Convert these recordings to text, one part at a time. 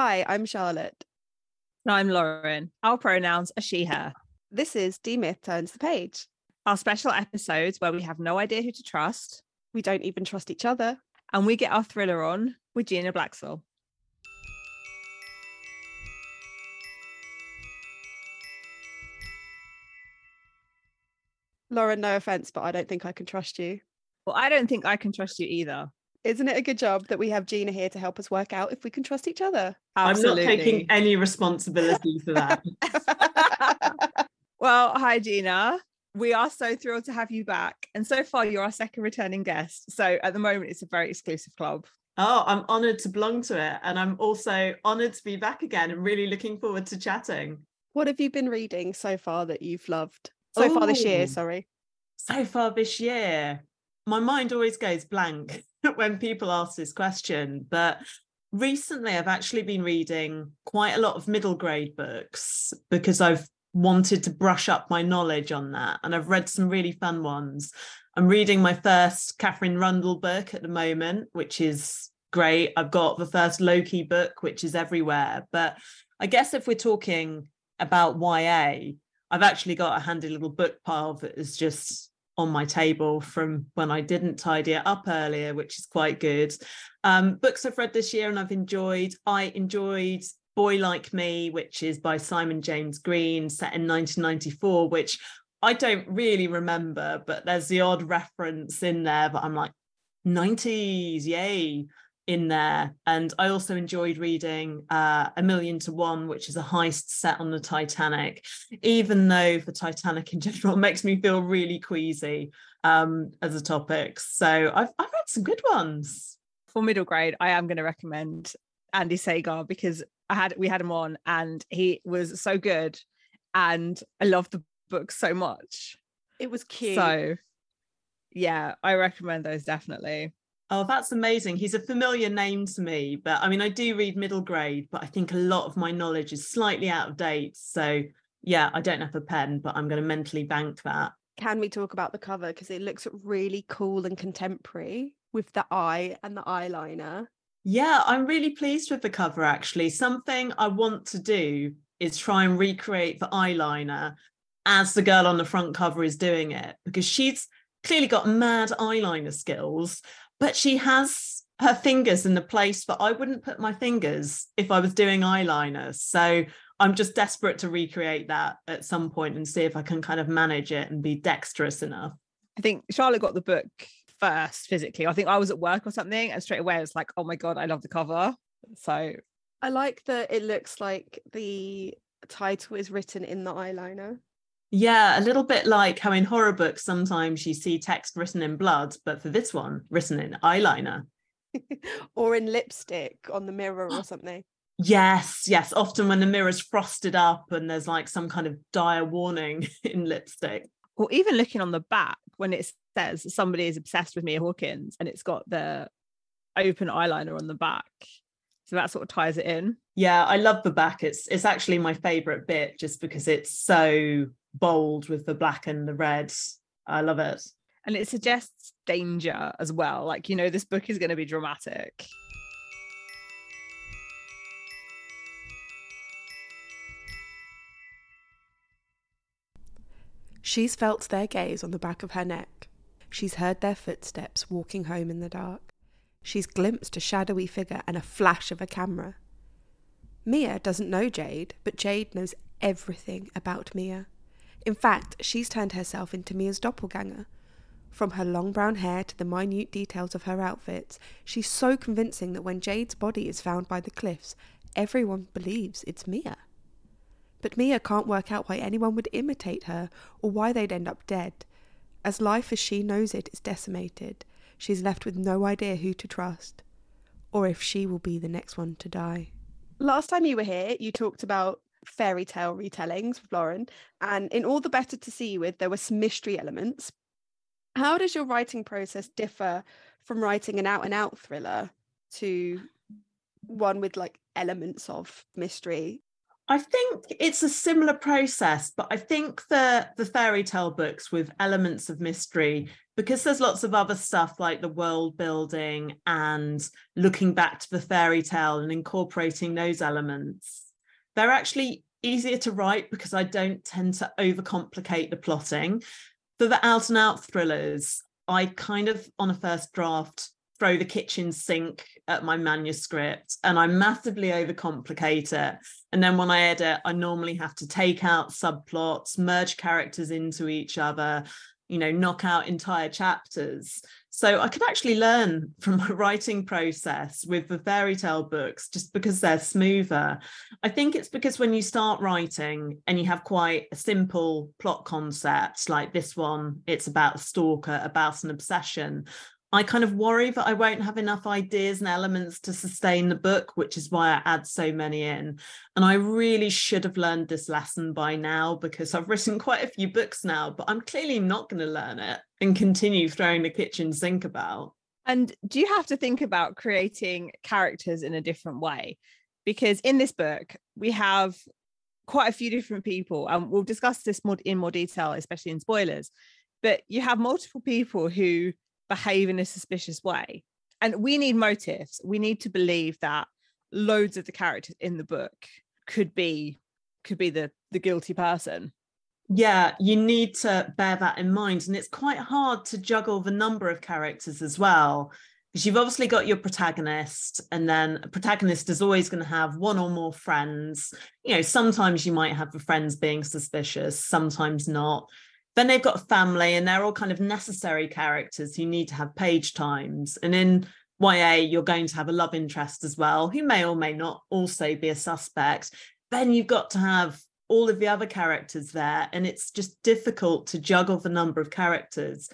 Hi, I'm Charlotte. And I'm Lauren. Our pronouns are she, her. This is DeMyth Turns the Page. Our special episodes where we have no idea who to trust. We don't even trust each other. And we get our thriller on with Gina Blaxill. Lauren, no offense, but I don't think I can trust you. Well, I don't think I can trust you either. Isn't it a good job that we have Gina here to help us work out if we can trust each other? Absolutely. I'm not taking any responsibility for that. well, hi, Gina. We are so thrilled to have you back. And so far, you're our second returning guest. So at the moment, it's a very exclusive club. Oh, I'm honoured to belong to it. And I'm also honoured to be back again and really looking forward to chatting. What have you been reading so far that you've loved? So Ooh, far this year, sorry. So far this year. My mind always goes blank when people ask this question, but recently I've actually been reading quite a lot of middle grade books because I've wanted to brush up my knowledge on that. And I've read some really fun ones. I'm reading my first Katherine Rundell book at the moment, which is great. I've got the first Loki book, which is everywhere. But I guess if we're talking about YA, I've actually got a handy little book pile that is just on my table from when I didn't tidy it up earlier, which is quite good. Um, books I've read this year and I've enjoyed. I enjoyed Boy Like Me, which is by Simon James Green, set in 1994, which I don't really remember, but there's the odd reference in there. But I'm like, 90s, yay in there. And I also enjoyed reading uh, A Million to One, which is a heist set on the Titanic, even though the Titanic in general makes me feel really queasy um, as a topic. So I've, I've read some good ones. For middle grade, I am going to recommend Andy Sagar because I had we had him on and he was so good and I loved the book so much. It was cute. So yeah, I recommend those definitely. Oh, that's amazing. He's a familiar name to me, but I mean, I do read middle grade, but I think a lot of my knowledge is slightly out of date. So, yeah, I don't have a pen, but I'm going to mentally bank that. Can we talk about the cover? Because it looks really cool and contemporary with the eye and the eyeliner. Yeah, I'm really pleased with the cover actually. Something I want to do is try and recreate the eyeliner as the girl on the front cover is doing it because she's clearly got mad eyeliner skills but she has her fingers in the place that I wouldn't put my fingers if I was doing eyeliner. So I'm just desperate to recreate that at some point and see if I can kind of manage it and be dexterous enough. I think Charlotte got the book first physically. I think I was at work or something, and straight away I was like, oh my God, I love the cover. So I like that it looks like the title is written in the eyeliner. Yeah, a little bit like how in horror books sometimes you see text written in blood, but for this one, written in eyeliner. or in lipstick on the mirror or something. Yes, yes. Often when the mirror's frosted up and there's like some kind of dire warning in lipstick. Or even looking on the back when it says somebody is obsessed with Mia Hawkins and it's got the open eyeliner on the back. So that sort of ties it in. Yeah, I love the back. It's it's actually my favorite bit just because it's so bold with the black and the red. I love it. And it suggests danger as well. Like, you know, this book is going to be dramatic. She's felt their gaze on the back of her neck. She's heard their footsteps walking home in the dark. She's glimpsed a shadowy figure and a flash of a camera. Mia doesn't know Jade, but Jade knows everything about Mia. In fact, she's turned herself into Mia's doppelganger. From her long brown hair to the minute details of her outfits, she's so convincing that when Jade's body is found by the cliffs, everyone believes it's Mia. But Mia can't work out why anyone would imitate her or why they'd end up dead. As life as she knows it is decimated, she's left with no idea who to trust, or if she will be the next one to die. Last time you were here, you talked about fairy tale retellings with Lauren. And in All the Better to See You With, there were some mystery elements. How does your writing process differ from writing an out and out thriller to one with like elements of mystery? I think it's a similar process, but I think the the fairy tale books with elements of mystery, because there's lots of other stuff like the world building and looking back to the fairy tale and incorporating those elements, they're actually easier to write because I don't tend to overcomplicate the plotting. For the out and out thrillers, I kind of on a first draft throw the kitchen sink at my manuscript and I massively overcomplicate it. And then when I edit, I normally have to take out subplots, merge characters into each other, you know, knock out entire chapters. So I could actually learn from my writing process with the fairy tale books just because they're smoother. I think it's because when you start writing and you have quite a simple plot concept, like this one, it's about a stalker, about an obsession. I kind of worry that I won't have enough ideas and elements to sustain the book, which is why I add so many in. And I really should have learned this lesson by now because I've written quite a few books now, but I'm clearly not going to learn it and continue throwing the kitchen sink about. And do you have to think about creating characters in a different way? Because in this book, we have quite a few different people, and we'll discuss this more in more detail, especially in spoilers. But you have multiple people who behave in a suspicious way. And we need motives. We need to believe that loads of the characters in the book could be could be the the guilty person. Yeah, you need to bear that in mind. And it's quite hard to juggle the number of characters as well. Because you've obviously got your protagonist, and then a protagonist is always going to have one or more friends. You know, sometimes you might have the friends being suspicious, sometimes not then they've got a family and they're all kind of necessary characters who need to have page times. And in YA, you're going to have a love interest as well, who may or may not also be a suspect. Then you've got to have all of the other characters there. And it's just difficult to juggle the number of characters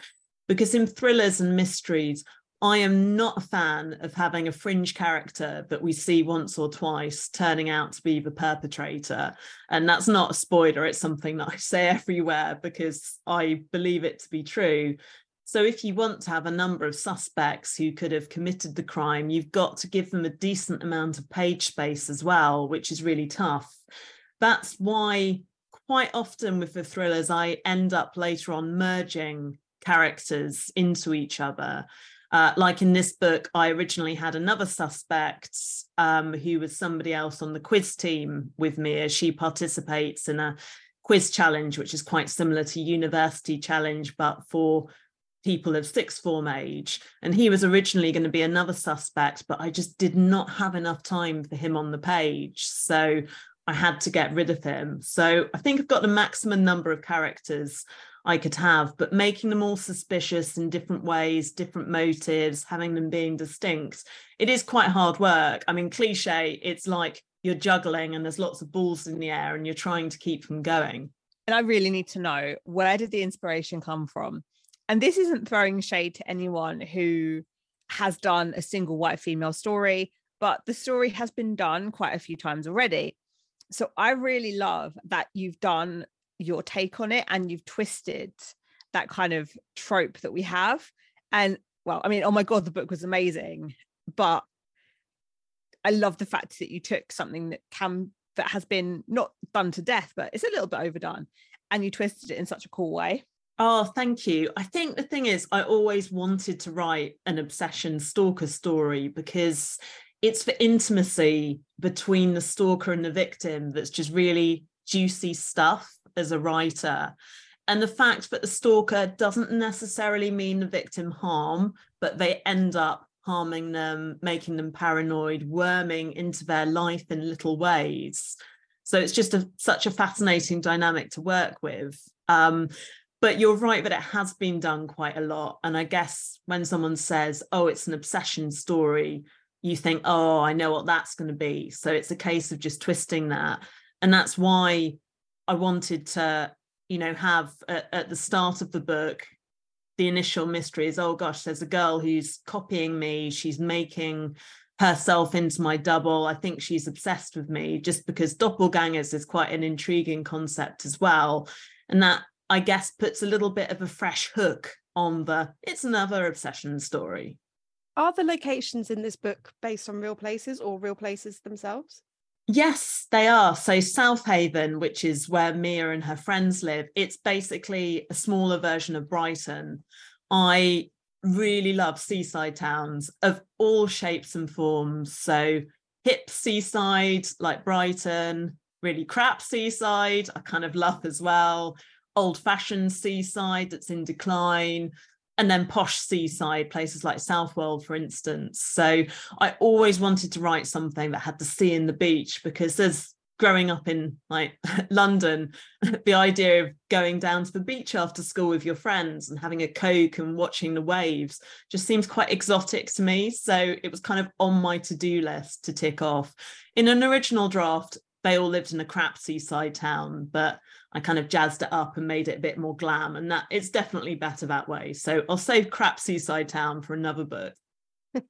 because in thrillers and mysteries, I am not a fan of having a fringe character that we see once or twice turning out to be the perpetrator. And that's not a spoiler, it's something that I say everywhere because I believe it to be true. So, if you want to have a number of suspects who could have committed the crime, you've got to give them a decent amount of page space as well, which is really tough. That's why, quite often with the thrillers, I end up later on merging characters into each other uh, like in this book, I originally had another suspect um, who was somebody else on the quiz team with me as she participates in a quiz challenge, which is quite similar to university challenge, but for people of sixth form age. And he was originally going to be another suspect, but I just did not have enough time for him on the page. So I had to get rid of him. So I think I've got the maximum number of characters I could have, but making them all suspicious in different ways, different motives, having them being distinct, it is quite hard work. I mean, cliche, it's like you're juggling and there's lots of balls in the air and you're trying to keep them going. And I really need to know where did the inspiration come from? And this isn't throwing shade to anyone who has done a single white female story, but the story has been done quite a few times already. So I really love that you've done your take on it and you've twisted that kind of trope that we have. And well, I mean, oh my God, the book was amazing. But I love the fact that you took something that can that has been not done to death, but it's a little bit overdone, and you twisted it in such a cool way. Oh, thank you. I think the thing is, I always wanted to write an obsession stalker story because it's the intimacy between the stalker and the victim that's just really juicy stuff as a writer. And the fact that the stalker doesn't necessarily mean the victim harm, but they end up harming them, making them paranoid, worming into their life in little ways. So it's just a, such a fascinating dynamic to work with. Um, but you're right that it has been done quite a lot. And I guess when someone says, oh, it's an obsession story, you think, oh, I know what that's going to be. So it's a case of just twisting that. And that's why I wanted to, you know, have at, at the start of the book, the initial mystery is, oh gosh, there's a girl who's copying me. She's making herself into my double. I think she's obsessed with me just because doppelgangers is quite an intriguing concept as well. And that, I guess, puts a little bit of a fresh hook on the it's another obsession story. Are the locations in this book based on real places or real places themselves? Yes, they are. So South Haven, which is where Mia and her friends live, it's basically a smaller version of Brighton. I really love seaside towns of all shapes and forms. So hip seaside like Brighton, really crap seaside, I kind of love as well. Old fashioned seaside that's in decline and then posh seaside places like Southwold, for instance. So I always wanted to write something that had the sea and the beach because there's growing up in like London, the idea of going down to the beach after school with your friends and having a coke and watching the waves just seems quite exotic to me. So it was kind of on my to-do list to tick off. In an original draft, they all lived in a crap seaside town, but I kind of jazzed it up and made it a bit more glam. And that it's definitely better that way. So I'll save crap seaside town for another book.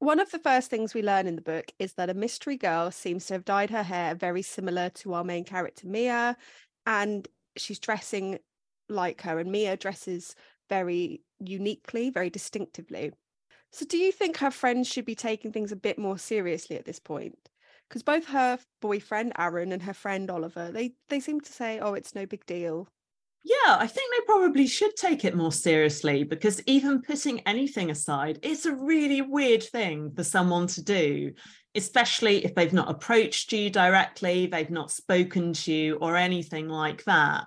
One of the first things we learn in the book is that a mystery girl seems to have dyed her hair very similar to our main character, Mia, and she's dressing like her, and Mia dresses very uniquely, very distinctively. So, do you think her friends should be taking things a bit more seriously at this point? Because both her boyfriend Aaron and her friend Oliver, they they seem to say, "Oh, it's no big deal." Yeah, I think they probably should take it more seriously because even putting anything aside, it's a really weird thing for someone to do, especially if they've not approached you directly, they've not spoken to you or anything like that.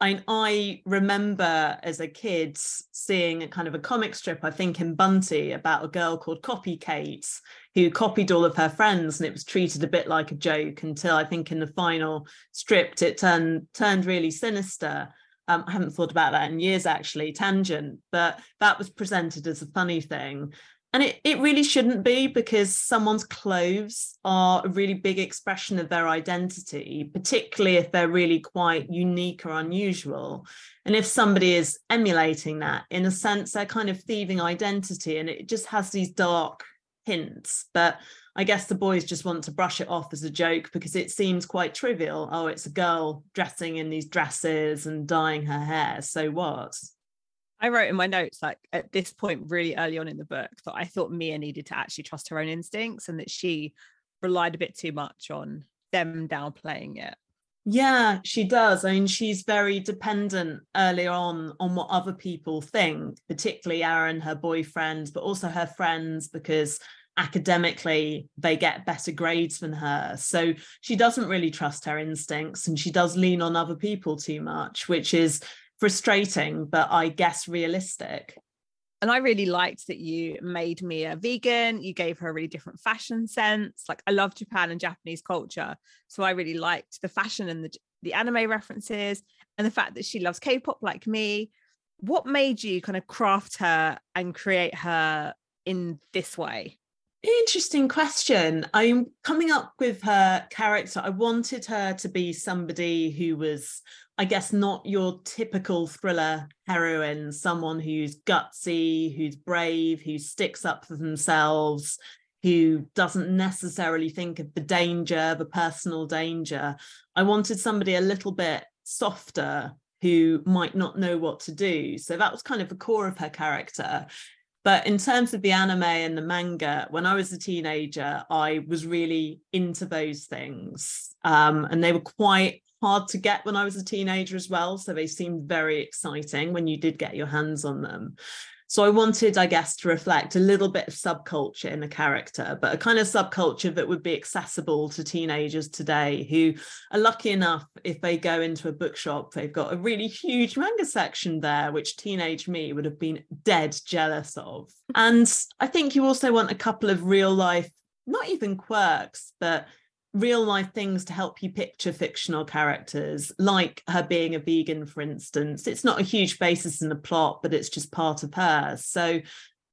I, I remember as a kid seeing a kind of a comic strip, I think in Bunty, about a girl called Copy Kate who copied all of her friends, and it was treated a bit like a joke until I think in the final strip it turned turned really sinister. Um, I haven't thought about that in years actually, tangent, but that was presented as a funny thing. And it, it really shouldn't be because someone's clothes are a really big expression of their identity, particularly if they're really quite unique or unusual. And if somebody is emulating that, in a sense, they're kind of thieving identity and it just has these dark hints. But I guess the boys just want to brush it off as a joke because it seems quite trivial. Oh, it's a girl dressing in these dresses and dyeing her hair. So what? I wrote in my notes, like at this point, really early on in the book, that I thought Mia needed to actually trust her own instincts and that she relied a bit too much on them downplaying it. Yeah, she does. I mean, she's very dependent early on on what other people think, particularly Aaron, her boyfriend, but also her friends, because academically they get better grades than her. So she doesn't really trust her instincts and she does lean on other people too much, which is frustrating, but I guess realistic. And I really liked that you made Mia vegan. You gave her a really different fashion sense. Like I love Japan and Japanese culture, so I really liked the fashion and the the anime references and the fact that she loves K-pop like me. What made you kind of craft her and create her in this way? Interesting question. I'm coming up with her character. I wanted her to be somebody who was, I guess, not your typical thriller heroine, someone who's gutsy, who's brave, who sticks up for themselves, who doesn't necessarily think of the danger, the personal danger. I wanted somebody a little bit softer who might not know what to do. So that was kind of the core of her character. But in terms of the anime and the manga, when I was a teenager, I was really into those things. Um, and they were quite hard to get when I was a teenager as well. So they seemed very exciting when you did get your hands on them. So I wanted, I guess, to reflect a little bit of subculture in a character, but a kind of subculture that would be accessible to teenagers today who are lucky enough if they go into a bookshop, they've got a really huge manga section there, which teenage me would have been dead jealous of. And I think you also want a couple of real life, not even quirks, but real life things to help you picture fictional characters, like her being a vegan, for instance. It's not a huge basis in the plot, but it's just part of her. So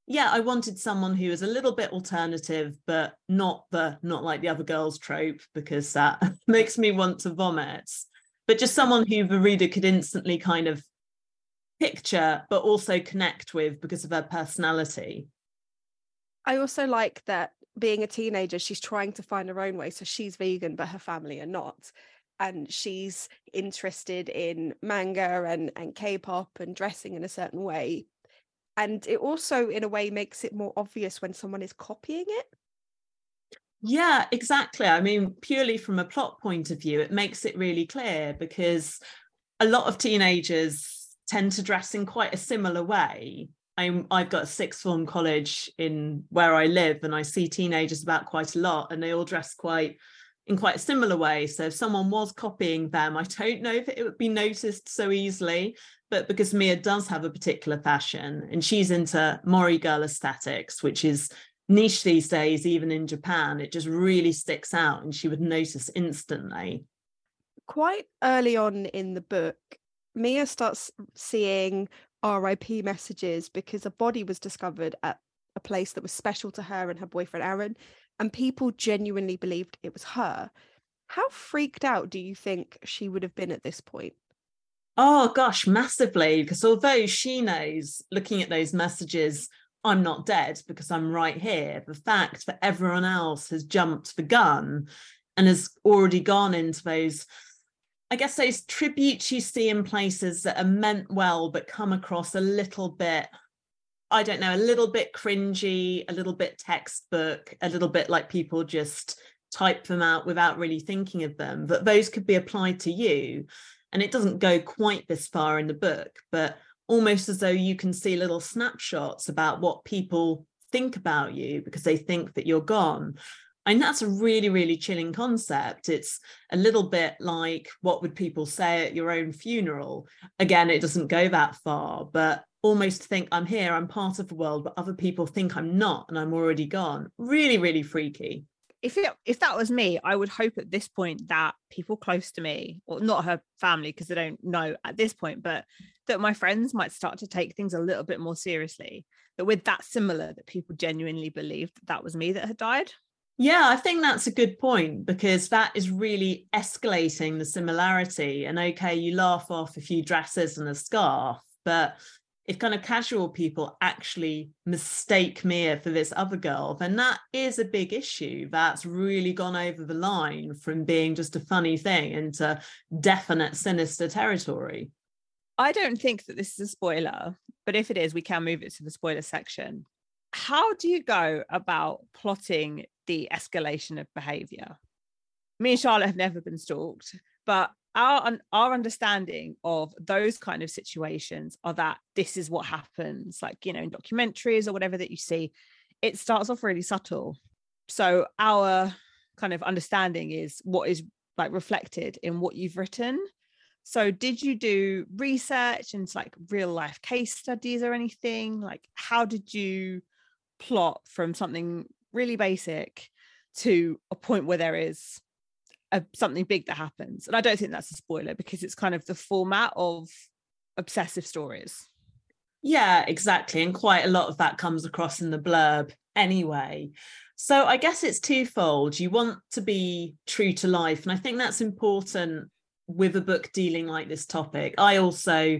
yeah, I wanted someone who was a little bit alternative, but not the not like the other girls trope, because that makes me want to vomit. But just someone who the reader could instantly kind of picture, but also connect with because of her personality. I also like that being a teenager, she's trying to find her own way. So she's vegan, but her family are not. And she's interested in manga and, and K pop and dressing in a certain way. And it also, in a way, makes it more obvious when someone is copying it. Yeah, exactly. I mean, purely from a plot point of view, it makes it really clear because a lot of teenagers tend to dress in quite a similar way. I'm, I've got a sixth form college in where I live, and I see teenagers about quite a lot, and they all dress quite in quite a similar way. So if someone was copying them, I don't know if it would be noticed so easily. But because Mia does have a particular fashion, and she's into Mori girl aesthetics, which is niche these days, even in Japan, it just really sticks out, and she would notice instantly. Quite early on in the book, Mia starts seeing RIP messages because a body was discovered at a place that was special to her and her boyfriend Aaron, and people genuinely believed it was her. How freaked out do you think she would have been at this point? Oh gosh, massively. Because although she knows looking at those messages, I'm not dead because I'm right here, the fact that everyone else has jumped the gun and has already gone into those I guess those tributes you see in places that are meant well but come across a little bit, I don't know, a little bit cringy, a little bit textbook, a little bit like people just type them out without really thinking of them. But those could be applied to you. And it doesn't go quite this far in the book, but almost as though you can see little snapshots about what people think about you because they think that you're gone. And that's a really, really chilling concept. It's a little bit like what would people say at your own funeral? Again, it doesn't go that far, but almost think I'm here, I'm part of the world, but other people think I'm not and I'm already gone. Really, really freaky. If it, if that was me, I would hope at this point that people close to me, or not her family, because they don't know at this point, but that my friends might start to take things a little bit more seriously. That with that similar, that people genuinely believed that that was me that had died. Yeah, I think that's a good point because that is really escalating the similarity. And okay, you laugh off a few dresses and a scarf, but if kind of casual people actually mistake Mia for this other girl, then that is a big issue. That's really gone over the line from being just a funny thing into definite sinister territory. I don't think that this is a spoiler, but if it is, we can move it to the spoiler section. How do you go about plotting the escalation of behavior. Me and Charlotte have never been stalked, but our our understanding of those kind of situations are that this is what happens like you know in documentaries or whatever that you see it starts off really subtle. So our kind of understanding is what is like reflected in what you've written. So did you do research and like real life case studies or anything? Like how did you plot from something really basic to a point where there is a, something big that happens. And I don't think that's a spoiler because it's kind of the format of obsessive stories. Yeah, exactly. And quite a lot of that comes across in the blurb anyway. So I guess it's twofold. You want to be true to life. And I think that's important with a book dealing like this topic. I also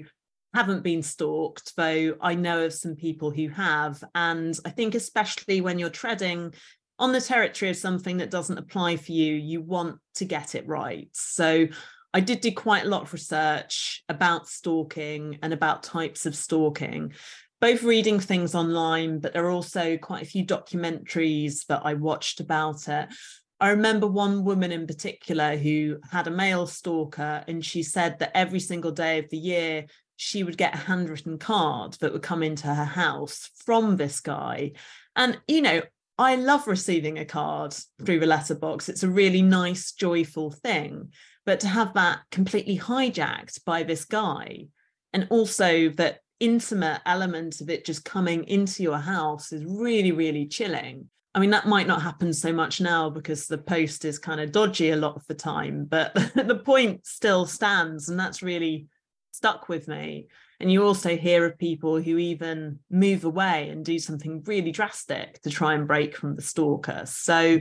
haven't been stalked, though I know of some people who have. And I think, especially when you're treading on the territory of something that doesn't apply for you, you want to get it right. So I did do quite a lot of research about stalking and about types of stalking, both reading things online, but there are also quite a few documentaries that I watched about it. I remember one woman in particular who had a male stalker, and she said that every single day of the year she would get a handwritten card that would come into her house from this guy. And, you know, I love receiving a card through the letterbox. It's a really nice, joyful thing. But to have that completely hijacked by this guy, and also that intimate element of it just coming into your house is really, really chilling. I mean, that might not happen so much now because the post is kind of dodgy a lot of the time, but the point still stands. And that's really stuck with me. And you also hear of people who even move away and do something really drastic to try and break from the stalker. So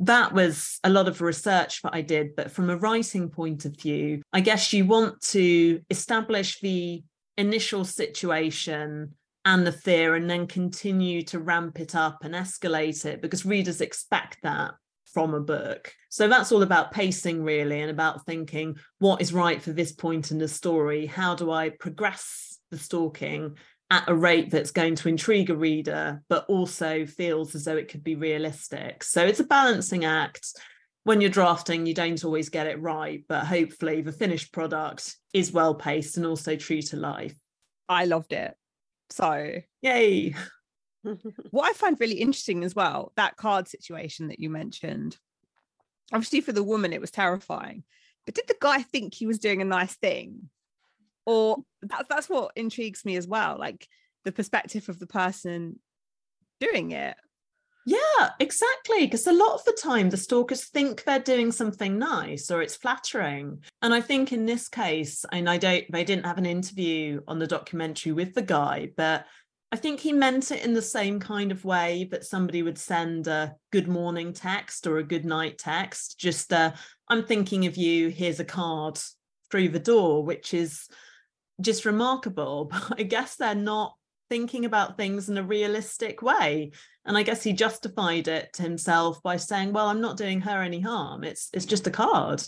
that was a lot of research that I did. But from a writing point of view, I guess you want to establish the initial situation and the fear and then continue to ramp it up and escalate it because readers expect that from a book. So that's all about pacing, really, and about thinking what is right for this point in the story. How do I progress the stalking at a rate that's going to intrigue a reader, but also feels as though it could be realistic. So it's a balancing act. When you're drafting, you don't always get it right, but hopefully the finished product is well paced and also true to life. I loved it. So, yay. what I find really interesting as well, that card situation that you mentioned, obviously for the woman, it was terrifying. But did the guy think he was doing a nice thing? or that's that's what intrigues me as well like the perspective of the person doing it yeah exactly because a lot of the time the stalkers think they're doing something nice or it's flattering and i think in this case and i don't they didn't have an interview on the documentary with the guy but I think he meant it in the same kind of way that somebody would send a good morning text or a good night text. Just, uh, I'm thinking of you, here's a card through the door, which is just remarkable. But I guess they're not thinking about things in a realistic way. And I guess he justified it to himself by saying, well, I'm not doing her any harm. It's it's just a card.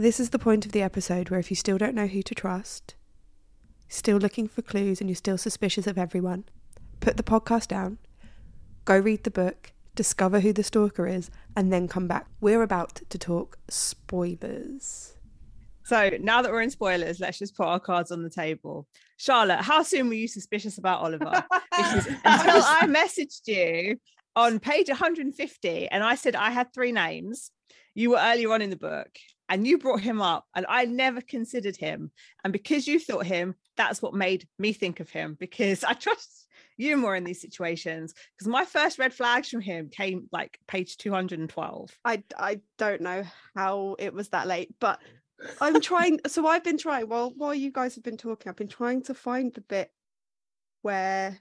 This is the point of the episode where if you still don't know who to trust, still looking for clues and you're still suspicious of everyone, put the podcast down, go read the book, discover who the stalker is, and then come back. We're about to talk spoilers. So now that we're in spoilers, let's just put our cards on the table. Charlotte, how soon were you suspicious about Oliver? because until I messaged you on page 150 and I said I had three names, you were earlier on in the book and you brought him up and I never considered him. And because you thought him, that's what made me think of him because I trust you more in these situations. Because my first red flags from him came like page 212 i i don't know how it was that late but i'm trying so i've been trying while while you guys have been talking i've been trying to find the bit where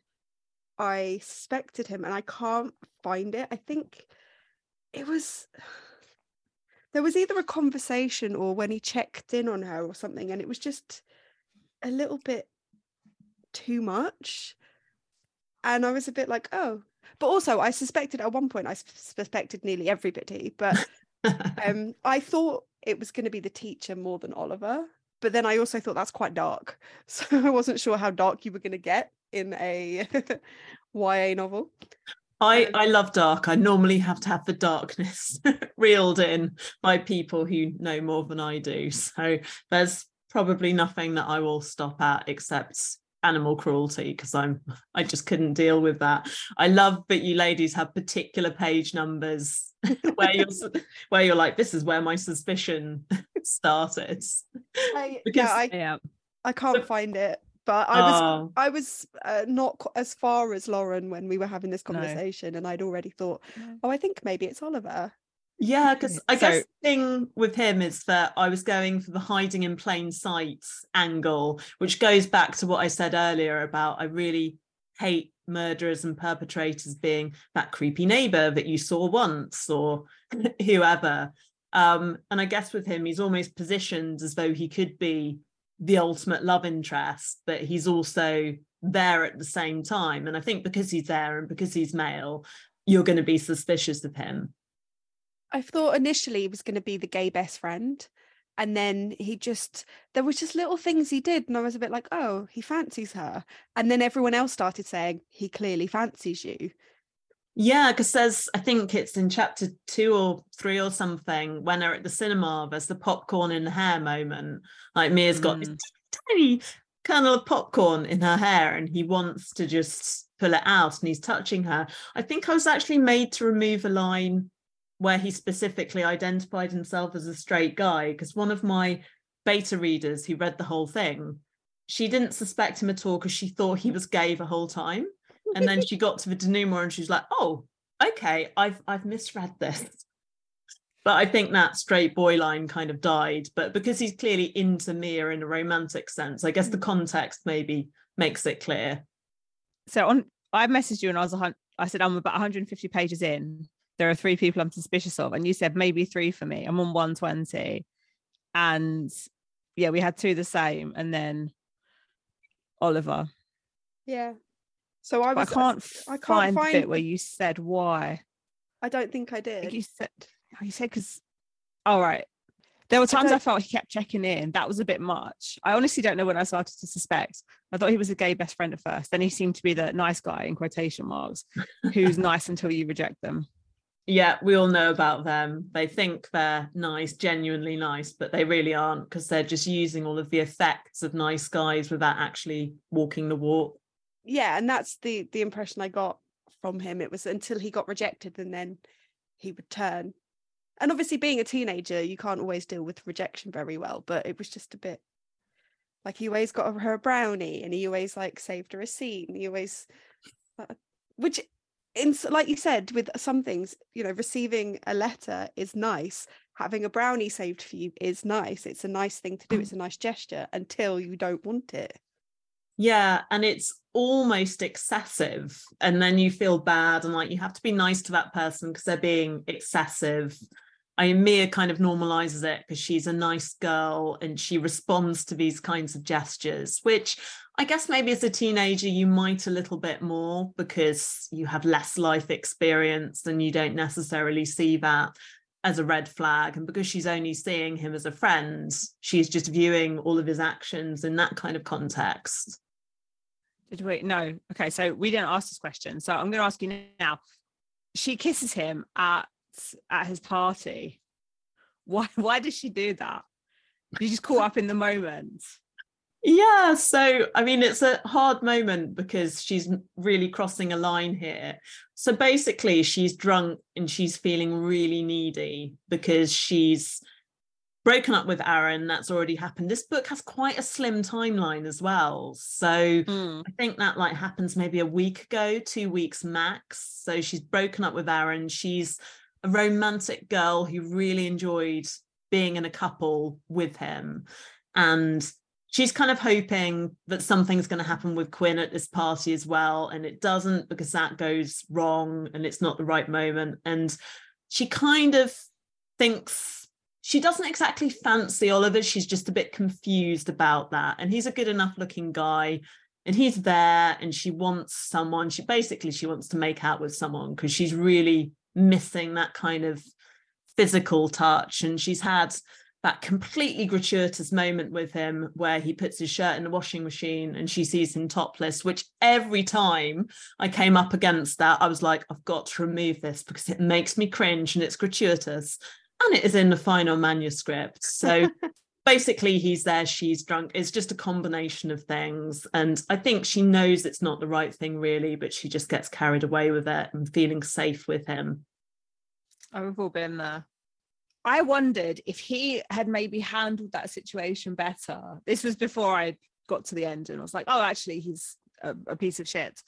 i suspected him and i can't find it. I think it was there was either a conversation or when he checked in on her or something and it was just a little bit too much and I was a bit like, oh. But also, I suspected at one point, I suspected nearly everybody, but um, I thought it was going to be the teacher more than Oliver. But then I also thought that's quite dark. So I wasn't sure how dark you were going to get in a YA novel. I, um, I love dark. I normally have to have the darkness reeled in by people who know more than I do. So there's probably nothing that I will stop at except animal cruelty because I'm I just couldn't deal with that. I love that you ladies have particular page numbers where you're where you're like this is where my suspicion started. I, because yeah, I, yeah. I can't find it. But I was oh. I was uh, not as far as Lauren when we were having this conversation, no. and I'd already thought, oh, I think maybe it's Oliver. Yeah, because I so, guess the thing with him is that I was going for the hiding in plain sight angle, which goes back to what I said earlier about I really hate murderers and perpetrators being that creepy neighbor that you saw once or whoever. Um, and I guess with him, he's almost positioned as though he could be the ultimate love interest, but he's also there at the same time. And I think because he's there and because he's male, you're going to be suspicious of him. I thought initially he was going to be the gay best friend. And then he just, there was just little things he did. And I was a bit like, oh, he fancies her. And then everyone else started saying, he clearly fancies you. Yeah, because there's, I think it's in chapter two or three or something, when they're at the cinema, there's the popcorn in the hair moment. Like Mia's got mm. this tiny kernel of popcorn in her hair and he wants to just pull it out and he's touching her. I think I was actually made to remove a line where he specifically identified himself as a straight guy because one of my beta readers who read the whole thing she didn't suspect him at all because she thought he was gay the whole time and then she got to the denouement and she's like oh okay i've i've misread this but i think that straight boy line kind of died but because he's clearly into mia in a romantic sense i guess the mm. context maybe makes it clear so on i messaged you and i was i said i'm about 150 pages in there are three people I'm suspicious of. And you said maybe three for me. I'm on 120. And yeah, we had two the same. And then Oliver. Yeah. So I was I can't, I can't find, find the bit where you said why. I don't think I did. You said oh, you said because all right. There were times I, don't- felt he kept checking in. That was a bit much. I honestly don't know when I started to suspect. I thought he was a gay best friend at first. Then he seemed to be the nice guy in quotation marks, who's nice until you reject them. Yeah, we all know about them. They think they're nice, genuinely nice, but they really aren't because they're just using all of the effects of nice guys without actually walking the walk. Yeah and that's the the impression i got from him. It was until he got rejected and then he would turn. And obviously being a teenager you can't always deal with rejection very well but it was just a bit like he always got her a brownie and he always like saved her a scene he always uh, which in like you said with some things you know receiving a letter is nice. Having a brownie saved for you is nice. It's a nice thing to do. It's a nice gesture until you don't want it Yeah, and it's almost excessive. And then you feel bad and like you have to be nice to that person because they're being excessive. I Mia kind of normalizes it because she's a nice girl and she responds to these kinds of gestures, which I guess maybe as a teenager you might a little bit more because you have less life experience and you don't necessarily see that as a red flag. And because she's only seeing him as a friend, she's just viewing all of his actions in that kind of context. Did we? No. Okay. So we didn't ask this question. So I'm going to ask you now. She kisses him at at his party. Why? Why does she do that? You just caught up in the moment? Yeah, so I mean, it's a hard moment because she's really crossing a line here. So basically, she's drunk and she's feeling really needy because she's broken up with Aaron. That's already happened. This book has quite a slim timeline as well. So Hmm. I think that like happens maybe a week ago, two weeks max. So she's broken up with Aaron. She's a romantic girl who really enjoyed being in a couple with him. And she's kind of hoping that something's going to happen with Quinn at this party as well. And it doesn't because that goes wrong and it's not the right moment. And she kind of thinks she doesn't exactly fancy Oliver. She's just a bit confused about that. And he's a good enough looking guy and he's there and she wants someone. She basically she wants to make out with someone because she's really missing that kind of physical touch. And she's had that completely gratuitous moment with him where he puts his shirt in the washing machine and she sees him topless, which every time I came up against that, I was like, I've got to remove this because it makes me cringe and it's gratuitous. And it is in the final manuscript. So basically, he's there, she's drunk. It's just a combination of things. And I think she knows it's not the right thing, really, but she just gets carried away with it and feeling safe with him. Oh, we've all been there. I wondered if he had maybe handled that situation better. This was before I got to the end and I was like, oh, actually, he's a, a piece of shit.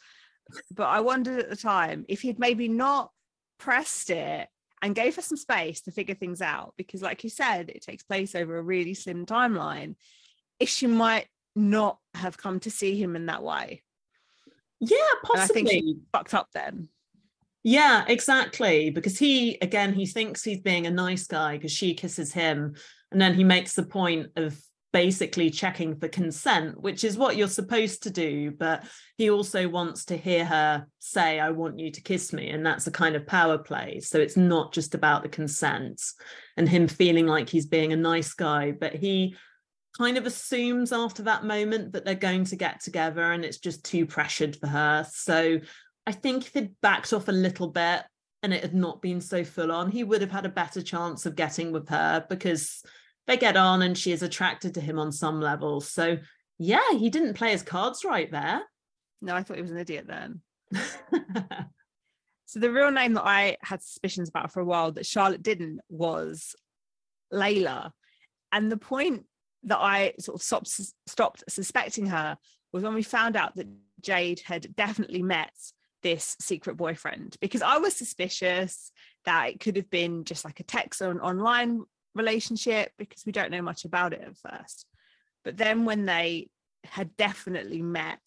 But I wondered at the time if he'd maybe not pressed it and gave her some space to figure things out. Because, like you said, it takes place over a really slim timeline. If she might not have come to see him in that way. Yeah, And I think possibly. she fucked up then. Yeah, exactly. Because he, again, he thinks he's being a nice guy because she kisses him. And then he makes the point of basically checking for consent, which is what you're supposed to do. But he also wants to hear her say, I want you to kiss me. And that's a kind of power play. So it's not just about the consent and him feeling like he's being a nice guy, but he kind of assumes after that moment that they're going to get together and it's just too pressured for her. So I think if he'd backed off a little bit and it had not been so full on, he would have had a better chance of getting with her because they get on and she is attracted to him on some level. So yeah, he didn't play his cards right there. No, I thought he was an idiot then. So the real name that I had suspicions about for a while that Charlotte didn't was Layla. And the point that I sort of stopped, stopped suspecting her was when we found out that Jade had definitely met this secret boyfriend because I was suspicious that it could have been just like a text or an online relationship because we don't know much about it at first. But then when they had definitely met,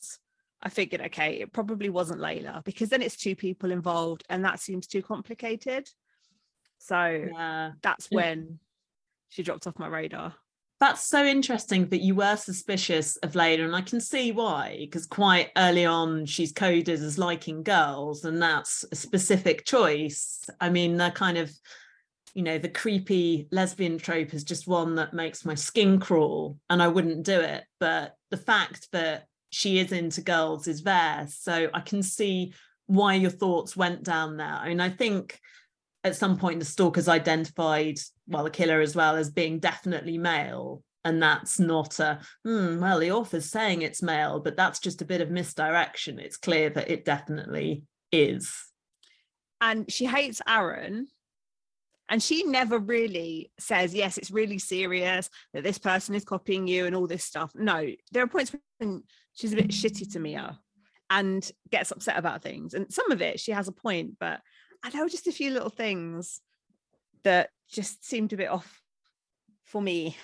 I figured, okay, it probably wasn't Layla because then it's two people involved and that seems too complicated. So yeah. that's when she dropped off my radar. That's so interesting that you were suspicious of Layla, and I can see why, because quite early on she's coded as liking girls, and that's a specific choice. I mean, they're kind of you know, the creepy lesbian trope is just one that makes my skin crawl and I wouldn't do it. But the fact that she is into girls is there. So I can see why your thoughts went down there. I mean, I think at some point the stalkers identified, well, the killer as well as being definitely male. And that's not a, hmm, well, the author's saying it's male, but that's just a bit of misdirection. It's clear that it definitely is. And she hates Aaron. And she never really says, yes, it's really serious that this person is copying you and all this stuff. No, there are points when she's a bit shitty to Mia and gets upset about things. And some of it, she has a point, but I know just a few little things that just seemed a bit off for me.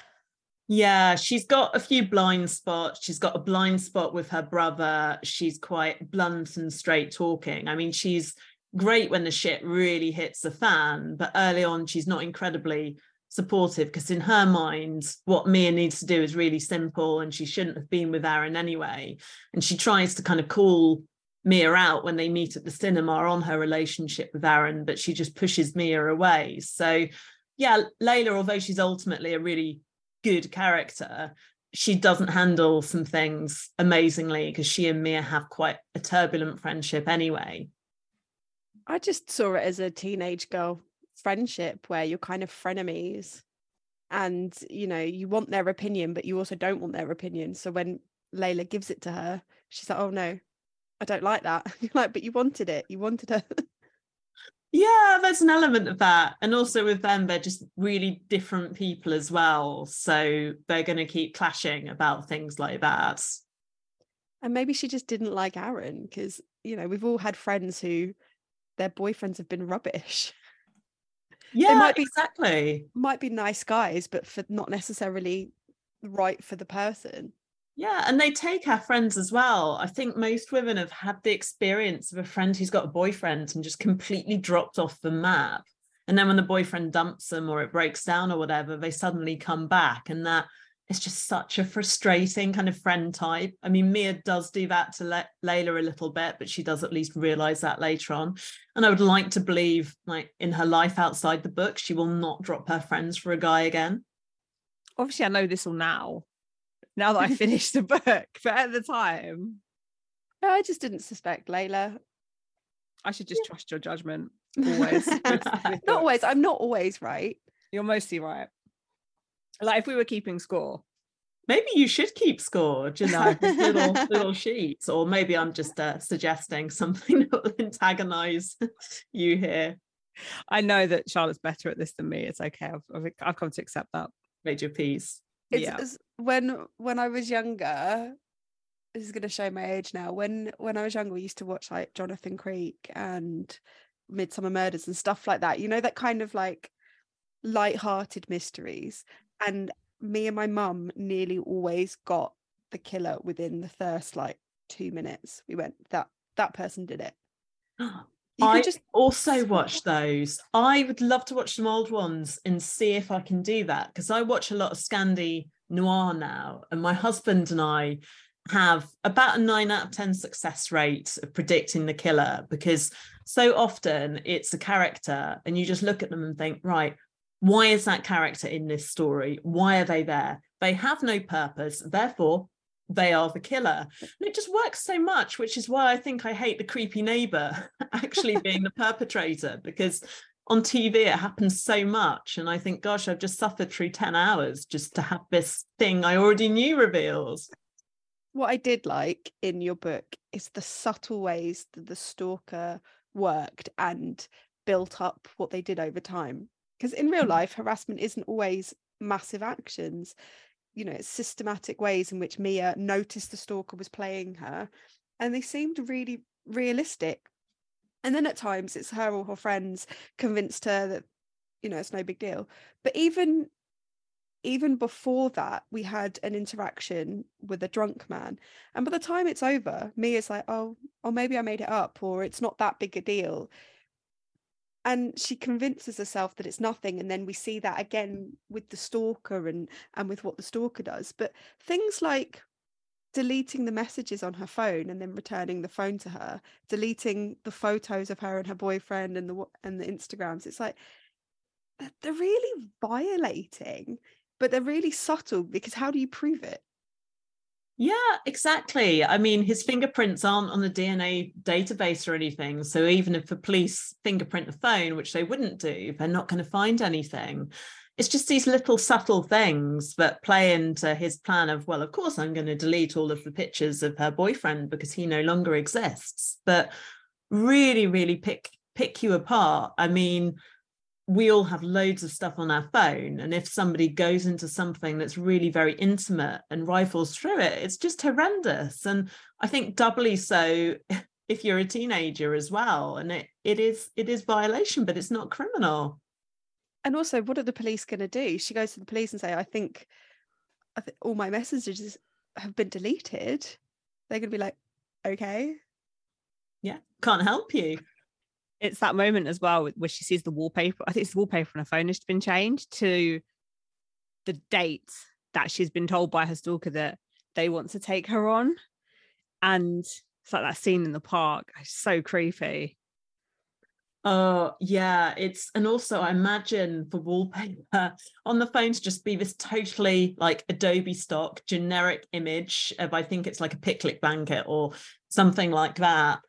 Yeah, she's got a few blind spots. She's got a blind spot with her brother. She's quite blunt and straight talking. I mean, she's great when the shit really hits the fan, but early on, she's not incredibly supportive because in her mind what mia needs to do is really simple and she shouldn't have been with aaron anyway. And she tries to kind of call mia out when they meet at the cinema on her relationship with aaron but she just pushes mia away. So yeah layla although she's ultimately a really good character she doesn't handle some things amazingly because she and mia have quite a turbulent friendship anyway i just saw it as a teenage girl friendship where you're kind of frenemies and you know you want their opinion but you also don't want their opinion. So when layla gives it to her she's like oh no i don't like that. You're like but you wanted it. You wanted her. Yeah there's an element of that. And also with them they're just really different people as well. So they're going to keep clashing about things like that. And maybe she just didn't like aaron because you know we've all had friends who their boyfriends have been rubbish. Yeah might be- exactly. might be nice guys but for not necessarily right for the person. Yeah and they take our friends as well. I think most women have had the experience of a friend who's got a boyfriend and just completely dropped off the map. And then when the boyfriend dumps them or it breaks down or whatever they suddenly come back and that is just such a frustrating kind of friend type. I mean, Mia does do that to Le- Layla a little bit, but she does at least realize that later on. And I would like to believe, like in her life outside the book, she will not drop her friends for a guy again. Obviously, I know this all now. Now that I finished the book, but at the time, I just didn't suspect Layla. I should just yeah. trust your judgment always. with, with not always. I'm not always right. You're mostly right. Like if we were keeping score. Maybe you should keep score, you know, little little sheets, or maybe I'm just uh, suggesting something that will antagonize you here. I know that Charlotte's better at this than me. It's okay. I've, I've, I've come to accept that. Made your peace. It's, yeah. It's, when when I was younger, this is going to show my age now. When when I was younger, we used to watch like Jonathan Creek and Midsomer Murders and stuff like that. You know that kind of like light-hearted mysteries and me and my mum nearly always got the killer within the first like two minutes. We went that that person did it. I just also watch those. I would love to watch some old ones and see if I can do that because I watch a lot of Scandi noir now, and my husband and I have about a nine out of 10 success rate of predicting the killer because so often it's a character and you just look at them and think, right, why is that character in this story? Why are they there? They have no purpose, therefore, they are the killer. And it just works so much, which is why I think I hate the creepy neighbor actually being the perpetrator because on TV it happens so much. And I think, gosh, I've just suffered through 10 hours just to have this thing I already knew reveals. What I did like in your book is the subtle ways that the stalker worked and built up what they did over time because in real mm. life harassment isn't always massive actions. You know it's systematic ways in which mia noticed the stalker was playing her and they seemed really realistic. And then at times it's her or her friends convinced her that you know it's no big deal. But even even before that we had an interaction with a drunk man and by the time it's over mia's like oh or oh, maybe i made it up or it's not that big a deal and she convinces herself that it's nothing and then we see that again with the stalker and and with what the stalker does but things like deleting the messages on her phone and then returning the phone to her deleting the photos of her and her boyfriend and the and the instagrams it's like they're really violating, but they're really subtle because how do you prove it? Yeah, exactly. I mean, his fingerprints aren't on the DNA database or anything. So even if the police fingerprint the phone, which they wouldn't do, they're not going to find anything. It's just these little subtle things that play into his plan of, well, of course, I'm going to delete all of the pictures of her boyfriend because he no longer exists. But really, really pick pick you apart. I mean, we all have loads of stuff on our phone and if somebody goes into something that's really very intimate and rifles through it it's just horrendous. And i think doubly so if you're a teenager as well and it it is it is violation but it's not criminal. And also what are the police going to do? She goes to the police and say i think i think all my messages have been deleted. They're going to be like okay. Yeah can't help you it's that moment as well where she sees the wallpaper. I think it's the wallpaper on her phone has been changed to the date that she's been told by her stalker that they want to take her on. And it's like that scene in the park. It's so creepy. Oh yeah, it's and also I imagine the wallpaper on the phone to just be this totally like Adobe stock generic image of I think it's like a picnic blanket or something like that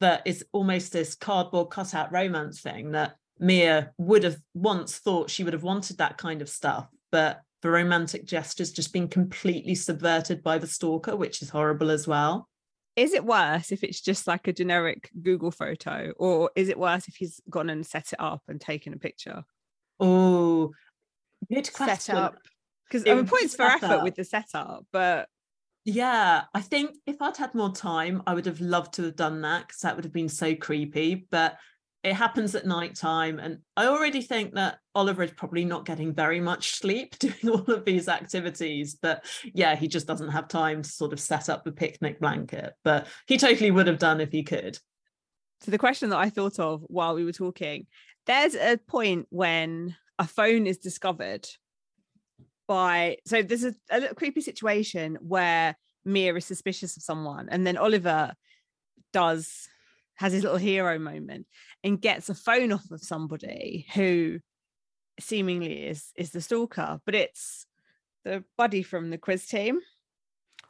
that is almost this cardboard cutout romance thing that Mia would have once thought she would have wanted that kind of stuff, but the romantic gesture's just been completely subverted by the stalker, which is horrible as well. Is it worse if it's just like a generic Google photo, or is it worse if he's gone and set it up and taken a picture? Oh, good question. Set up because I mean, points for effort up. with the setup, but yeah, I think if I'd had more time, I would have loved to have done that because that would have been so creepy. But it happens at night time. And I already think that Oliver is probably not getting very much sleep doing all of these activities. But yeah, he just doesn't have time to sort of set up the picnic blanket. But he totally would have done if he could. So the question that I thought of while we were talking, there's a point when a phone is discovered by so there's a, a little creepy situation where Mia is suspicious of someone, and then Oliver does has his little hero moment and gets a phone off of somebody who seemingly is is the stalker, but it's the buddy from the quiz team.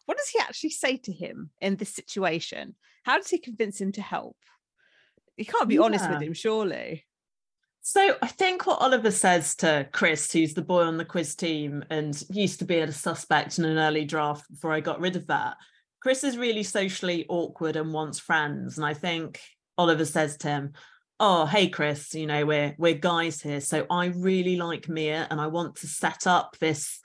What does he actually say to him in this situation? How does he convince him to help? He can't be yeah. honest with him, surely. So I think what Oliver says to Chris, who's the boy on the quiz team and used to be a suspect in an early draft before I got rid of that. Chris is really socially awkward and wants friends. And I think Oliver says to him, Oh, hey Chris, you know, we're we're guys here. So I really like Mia and I want to set up this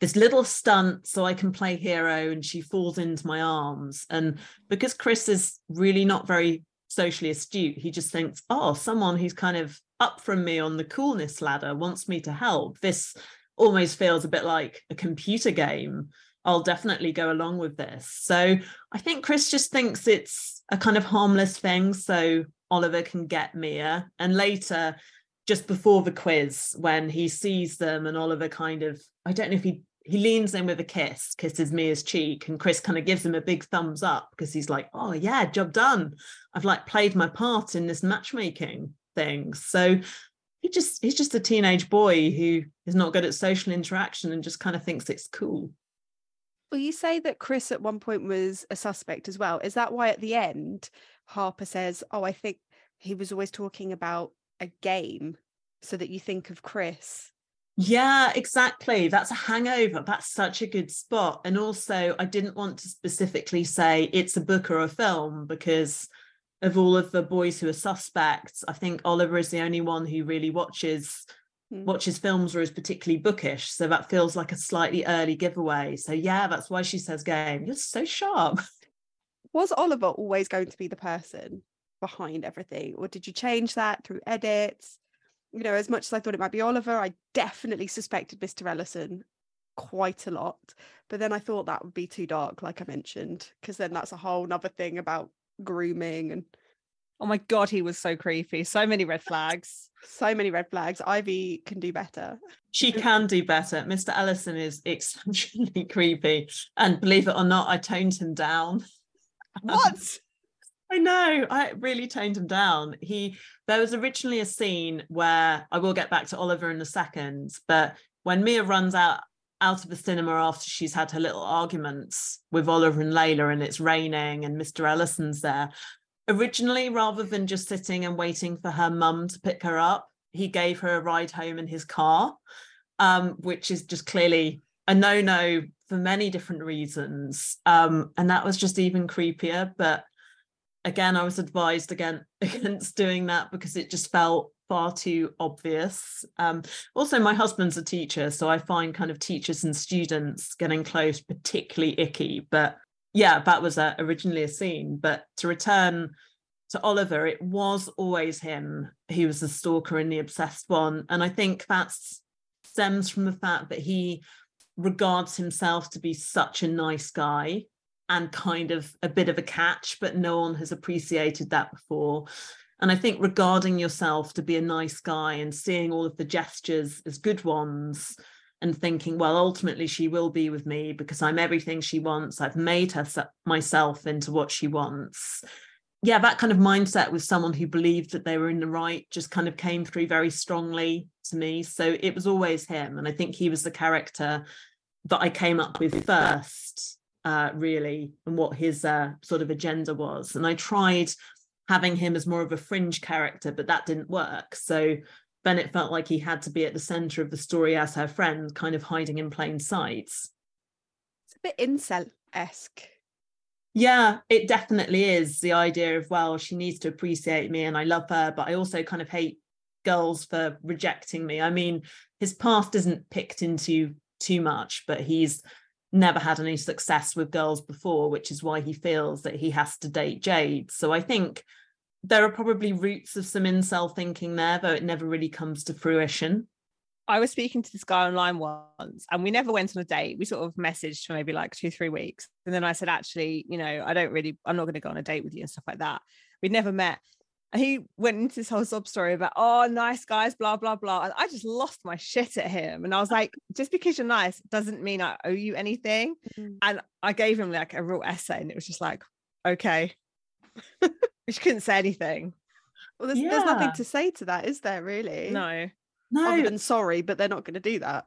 this little stunt so I can play hero and she falls into my arms. And because Chris is really not very socially astute, he just thinks, oh, someone who's kind of up from me on the coolness ladder wants me to help. This almost feels a bit like a computer game. I'll definitely go along with this. So I think Chris just thinks it's a kind of harmless thing. So Oliver can get Mia. And later, just before the quiz, when he sees them and Oliver kind of, I don't know if he he leans in with a kiss, kisses Mia's cheek, and Chris kind of gives him a big thumbs up because he's like, "Oh yeah, job done. I've like played my part in this matchmaking thing." So he just he's just a teenage boy who is not good at social interaction and just kind of thinks it's cool. Well, you say that Chris at one point was a suspect as well. Is that why at the end Harper says, "Oh, I think he was always talking about a game," so that you think of Chris yeah, exactly. That's a hangover. That's such a good spot. And also, I didn't want to specifically say it's a book or a film because of all of the boys who are suspects. I think Oliver is the only one who really watches mm. watches films or is particularly bookish. So that feels like a slightly early giveaway. So yeah, that's why she says game. You're so sharp. Was Oliver always going to be the person behind everything, or did you change that through edits? you know, as much as I thought it might be Oliver, I definitely suspected Mr. Ellison quite a lot. But then I thought that would be too dark, like I mentioned, because then that's a whole nother thing about grooming and Oh my god, he was so creepy. So many red flags. So many red flags. Ivy can do better. She can do better. Mr. Ellison is exceptionally creepy. And believe it or not, I toned him down. What? I know. I really toned him down. He there was originally a scene where I will get back to Oliver in a second, but when Mia runs out out of the cinema after she's had her little arguments with Oliver and Layla and it's raining and Mr. Ellison's there. Originally, rather than just sitting and waiting for her mum to pick her up, he gave her a ride home in his car, um, which is just clearly a no-no for many different reasons. Um, and that was just even creepier. But again, I was advised again against doing that because it just felt far too obvious. Um, also, my husband's a teacher, so I find kind of teachers and students getting close particularly icky. But yeah, that was a, originally a scene. But to return to Oliver, it was always him who was the stalker and the obsessed one. And I think that stems from the fact that he regards himself to be such a nice guy and kind of a bit of a catch, but no one has appreciated that before. And I think regarding yourself to be a nice guy and seeing all of the gestures as good ones and thinking, well, ultimately she will be with me because I'm everything she wants. I've made her myself into what she wants. Yeah, that kind of mindset with someone who believed that they were in the right just kind of came through very strongly to me. So it was always him. And I think he was the character that I came up with first, uh, really, and what his uh, sort of agenda was. And I tried having him as more of a fringe character, but that didn't work. So Bennett felt like he had to be at the center of the story as her friend, kind of hiding in plain sight. It's a bit incel esque. Yeah, it definitely is the idea of, well, she needs to appreciate me and I love her, but I also kind of hate girls for rejecting me. I mean, his past isn't picked into too much, but he's never had any success with girls before, which is why he feels that he has to date Jade. So I think there are probably roots of some incel thinking there, though it never really comes to fruition. I was speaking to this guy online once and we never went on a date. We sort of messaged for maybe like two, three weeks. And then I said, actually, you know, I don't really, I'm not going to go on a date with you and stuff like that. We'd never met. And he went into this whole sob story about, oh, nice guys, blah, blah, blah. And I just lost my shit at him. And I was like, just because you're nice doesn't mean I owe you anything. Mm. And I gave him like a real essay and it was just like, okay. she couldn't say anything. Well, there's, yeah. there's nothing to say to that, is there really? No. No. Other than sorry, but they're not going to do that.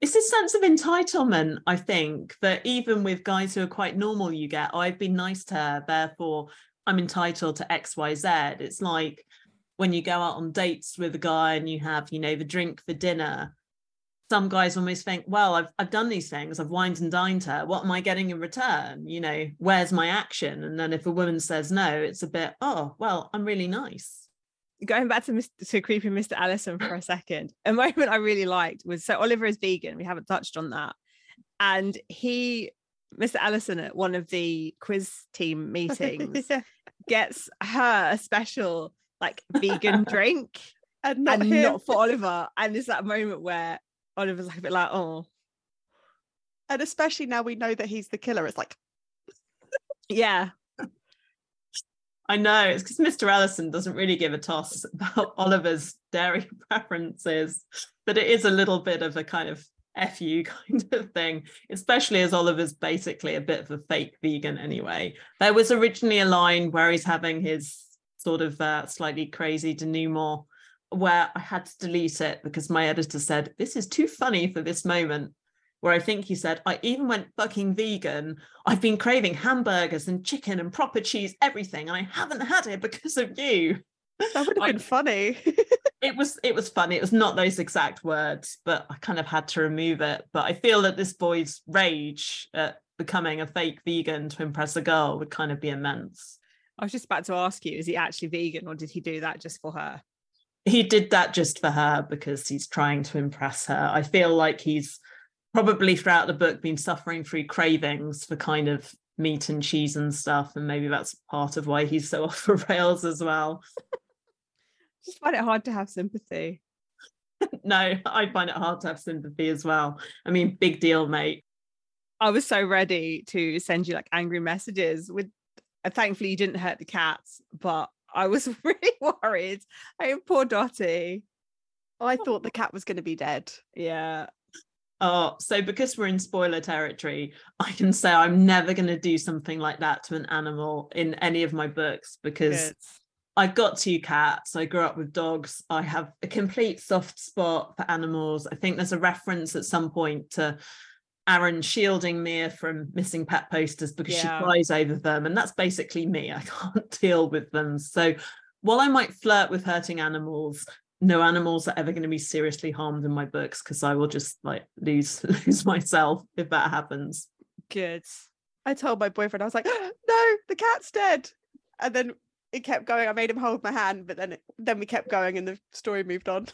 It's this sense of entitlement, I think, that even with guys who are quite normal, you get, oh, I've been nice to her, therefore I'm entitled to XYZ. It's like when you go out on dates with a guy and you have, you know, the drink for dinner. Some guys almost think, well, I've I've done these things, I've wined and dined her. What am I getting in return? You know, where's my action? And then if a woman says no, it's a bit, oh, well, I'm really nice going back to Mr. to creepy Mr. Ellison for a second, a moment I really liked was so Oliver is vegan. We haven't touched on that, and he, Mr. Ellison, at one of the quiz team meetings, yeah gets her a special like vegan drink and, not, and not, for Oliver. And there's that moment where Oliver's like a bit like, oh. And especially now we know that he's the killer. It's like, yeah. I know it's because Mr. Ellison doesn't really give a toss about Oliver's dairy preferences, but it is a little bit of a kind of F you kind of thing, especially as Oliver's basically a bit of a fake vegan anyway. There was originally a line where he's having his sort of uh, slightly crazy denouement where I had to delete it because my editor said, This is too funny for this moment. Where I think he said, I even went fucking vegan. I've been craving hamburgers and chicken and proper cheese, everything, and I haven't had it because of you. That would have been funny. it was it was funny. It was not those exact words, but I kind of had to remove it. But I feel that this boy's rage at becoming a fake vegan to impress a girl would kind of be immense. I was just about to ask you, is he actually vegan or did he do that just for her? He did that just for her because he's trying to impress her. I feel like he's probably throughout the book been suffering through cravings for kind of meat and cheese and stuff. And maybe that's part of why he's so off the rails as well just find it hard to have sympathy. no, I find it hard to have sympathy as well. I mean, big deal, mate. I was so ready to send you like angry messages with uh, thankfully you didn't hurt the cats, but I was really worried. I mean, poor Dotty. I thought the cat was going to be dead. Yeah. Oh, so because we're in spoiler territory, I can say I'm never going to do something like that to an animal in any of my books because Good. I've got two cats. I grew up with dogs. I have a complete soft spot for animals. I think there's a reference at some point to Aaron shielding Mia from missing pet posters because Yeah. she cries over them. And that's basically me. I can't deal with them. So while I might flirt with hurting animals, no animals are ever going to be seriously harmed in my books because I will just like lose lose myself if that happens. Good. I told my boyfriend, I was like, no, the cat's dead. And then it kept going. I made him hold my hand, but then it, then we kept going and the story moved on.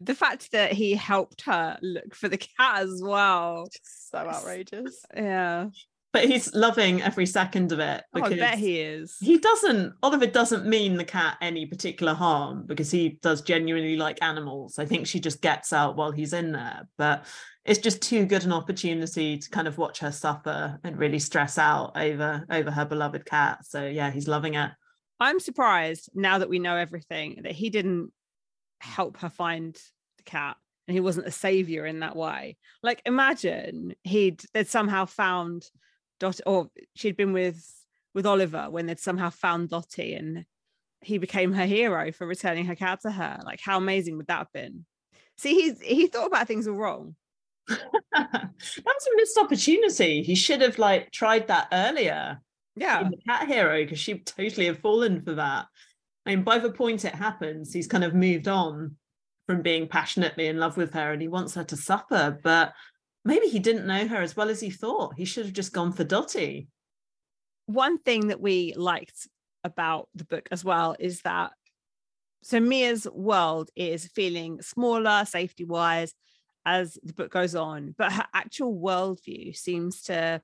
The fact that he helped her look for the cat as well. So outrageous. Yeah. But he's loving every second of it Oh, I bet he is. he doesn't Oliver doesn't mean the cat any particular harm because he does genuinely like animals. I think she just gets out while he's in there. But it's just too good an opportunity to kind of watch her suffer and really stress out over over her beloved cat. So yeah, he's loving it. I'm surprised now that we know everything that he didn't help her find the cat and he wasn't a savior in that way. Like imagine he'd they'd somehow found Dot or she'd been with with Oliver when they'd somehow found Lottie and he became her hero for returning her cat to her. Like how amazing would that have been? See, he's he thought about things all wrong. that was a missed opportunity. He should have like tried that earlier. Yeah. the cat hero because she totally have fallen for that. I mean, by the point it happens, he's kind of moved on from being passionately in love with her and he wants her to suffer. But maybe he didn't know her as well as he thought. He should have just gone for Dottie. one thing that we liked about the book as well is that so Mia's world is feeling smaller, safety wise, as the book goes on, but her actual worldview seems to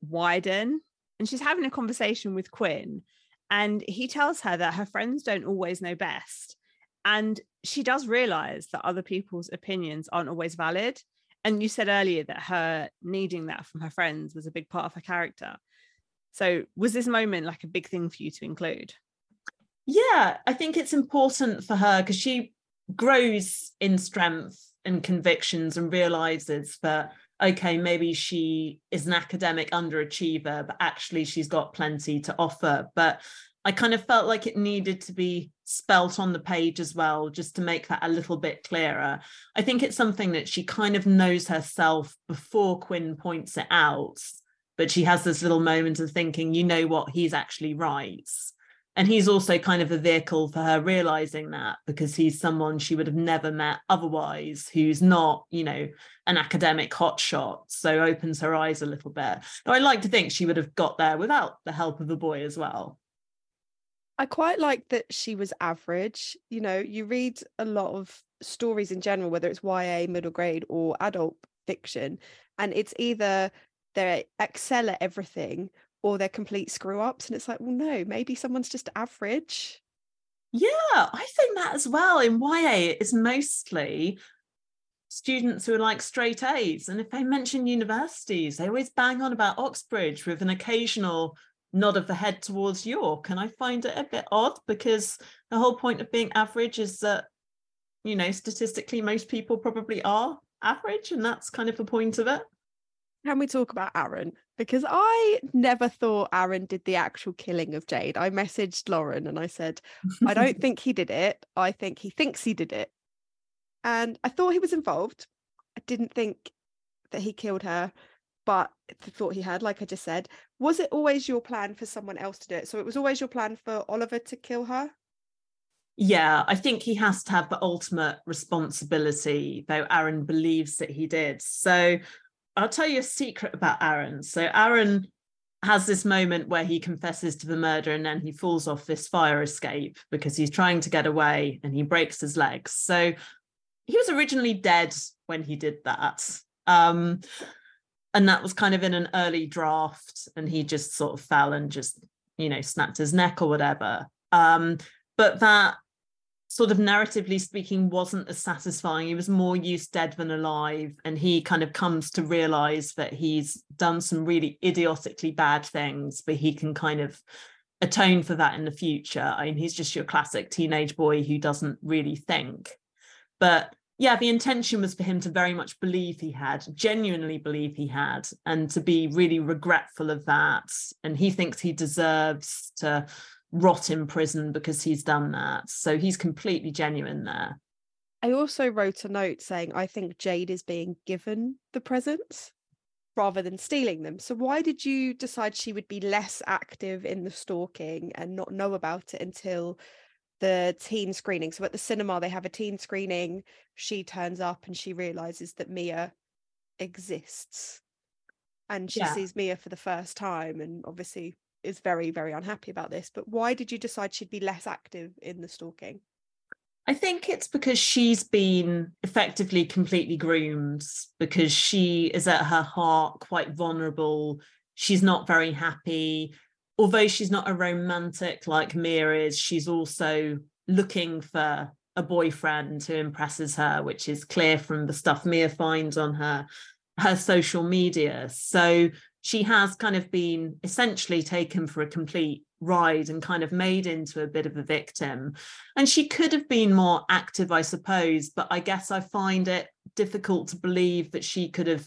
widen. And she's having a conversation with Quinn, and he tells her that her friends don't always know best. And she does realize that other people's opinions aren't always valid. And you said earlier that her needing that from her friends was a big part of her character. So, was this moment like a big thing for you to include? Yeah, I think it's important for her because she grows in strength and convictions and realizes that, okay, maybe she is an academic underachiever, but actually she's got plenty to offer. But I kind of felt like it needed to be spelt on the page as well, just to make that a little bit clearer. I think it's something that she kind of knows herself before Quinn points it out, but she has this little moment of thinking, you know what, he's actually right and he's also kind of a vehicle for her realizing that because he's someone she would have never met otherwise who's not you know an academic hotshot so opens her eyes a little bit Though i like to think she would have got there without the help of a boy as well I quite like that she was average. You know, you read a lot of stories in general, whether it's YA, middle grade, or adult fiction, and it's either they excel at everything or they're complete screw ups. And it's like, well, no, maybe someone's just average. yeah i think that as well in ya it's mostly students who are like straight a's and if they mention universities they always bang on about oxbridge with an occasional nod of the head towards york and i find it a bit odd because the whole point of being average is that you know statistically most people probably are average and that's kind of the point of it Can we talk about Aaron? Because I never thought Aaron did the actual killing of Jade. I messaged Lauren and I said, I don't think he did it. I think he thinks he did it. And I thought he was involved. I didn't think that he killed her, but I thought he had, like I just said. Was it always your plan for someone else to do it? So it was always your plan for Oliver to kill her? Yeah, I think he has to have the ultimate responsibility, though Aaron believes that he did. So I'll tell you a secret about Aaron. So Aaron has this moment where he confesses to the murder and then he falls off this fire escape because he's trying to get away and he breaks his legs. So he was originally dead when he did that. Um, and that was kind of in an early draft and he just sort of fell and just, you know, snapped his neck or whatever. Um, but that sort of narratively speaking wasn't as satisfying. He was more used dead than alive and he kind of comes to realize that he's done some really idiotically bad things but he can kind of atone for that in the future. I mean he's just your classic teenage boy who doesn't really think. But yeah, the intention was for him to very much believe he had, genuinely believe he had, and to be really regretful of that. And he thinks he deserves to rot in prison because he's done that. So he's completely genuine there. I also wrote a note saying I think Jade is being given the presents rather than stealing them. So why did you decide she would be less active in the stalking and not know about it until the teen screening? So at the cinema they have a teen screening. She turns up and she realizes that Mia exists. And she Yeah. sees Mia for the first time and obviously is very very unhappy about this. But why did you decide she'd be less active in the stalking? I think it's because she's been effectively completely groomed because she is at her heart quite vulnerable. She's not very happy. Although she's not a romantic like Mia is, she's also looking for a boyfriend who impresses her, which is clear from the stuff Mia finds on her her social media. So she has kind of been essentially taken for a complete ride and kind of made into a bit of a victim. And she could have been more active, I suppose, but I guess I find it difficult to believe that she could have